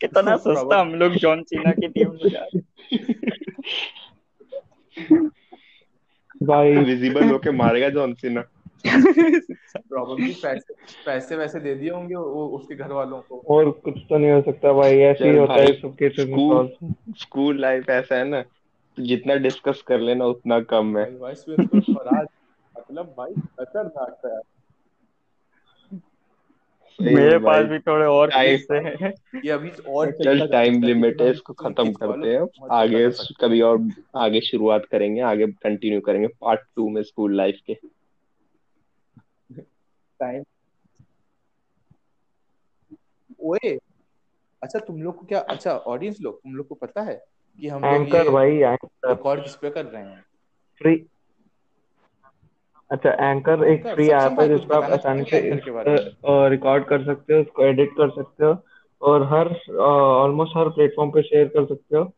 कितना [laughs] सस्ता हम लोग जॉन सीना की टीम में [laughs] भाई। विजिबल होके मारेगा जॉन सीना। [laughs] प्रॉब्लली पैसे पैसे वैसे दे दिए होंगे वो उसके घर वालों को? और कुछ तो नहीं हो सकता भाई ऐसे ही होता है भाई, सब केसेस में स्कूल स्कूल लाइफ ऐसा है ना जितना डिस्कस कर लेना उतना कम है। फराज मतलब भाई खतरनाक था यार। मेरे पास भी थोड़े और टाइम किस्से हैं। ये अभी और चल टाइम लिमिट है इसको खत्म करते हैं। आगे कभी और आगे शुरुआत करेंगे आगे कंटिन्यू करेंगे पार्ट टू में स्कूल लाइफ के। टाइम ओए अच्छा तुम लोग को क्या अच्छा ऑडियंस लोग तुम लोग को पता है कि हम एंकर भाई एंकर रिकॉर्ड किस पे कर रहे हैं? फ्री अच्छा एंकर एक फ्री ऐप है जिसको आप आसानी से रिकॉर्ड कर सकते हो उसको एडिट कर सकते हो और हर ऑलमोस्ट हर प्लेटफॉर्म पे शेयर कर सकते हो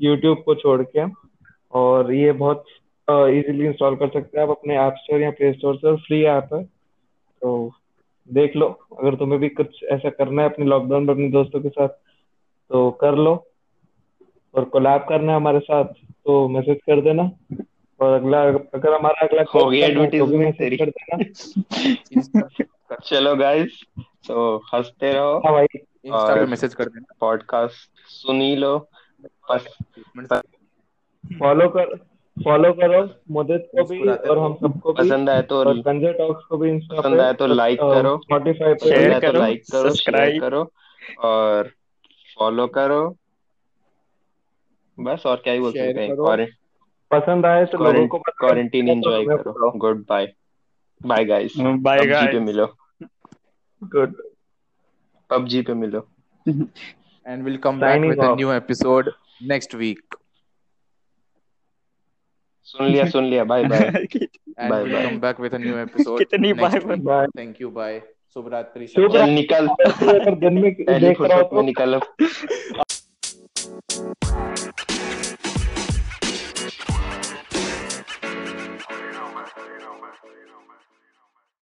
यूट्यूब को छोड़ के। और ये बहुत इजीली इंस्टॉल कर सकते हो आप अपने ऐप स्टोर या प्ले स्टोर से फ्री ऐप है। तो देख लो अगर तुम्हें भी कुछ ऐसा करना है अपने लॉकडाउन में अपने दोस्तों के साथ तो कर लो। और कोलैब करना है हमारे साथ तो मैसेज कर देना। और अगला अगर हमारा अगला हो मैसेज तेरी। कर देना। [laughs] चलो गाइस तो हँसते रहो। हाँ भाई। इंस्टा पे मैसेज कर देना। पॉडकास्ट सुन लो। बस। फॉलो कर। फॉलो करो मुदित को भी और हम सबको भी पसंद आए तो और संजय टॉक्स को भी इंस्टा पसंद आए तो लाइक करो। स्पॉटिफाई पे शेयर तो करो, लाइक करो सब्सक्राइब। करो और फॉलो करो। बस और क्या ही बोल सकते हैं। करो। पसंद आए तो लोगों को। क्वारंटीन एंजॉय तो करो। Good bye bye guys bye PUBG पे मिलो। गुड पबजी पे मिलो। And we'll come back Signing with a off. new episode next week. सुन लिया सुन लिया bye bye bye bye come back with a new episode कितनी bye bye thank you bye शुभ रात्रि शुभ रात्रि निकल अगर दिन में देख रहा हो तो। निकल। अब [laughs] [laughs]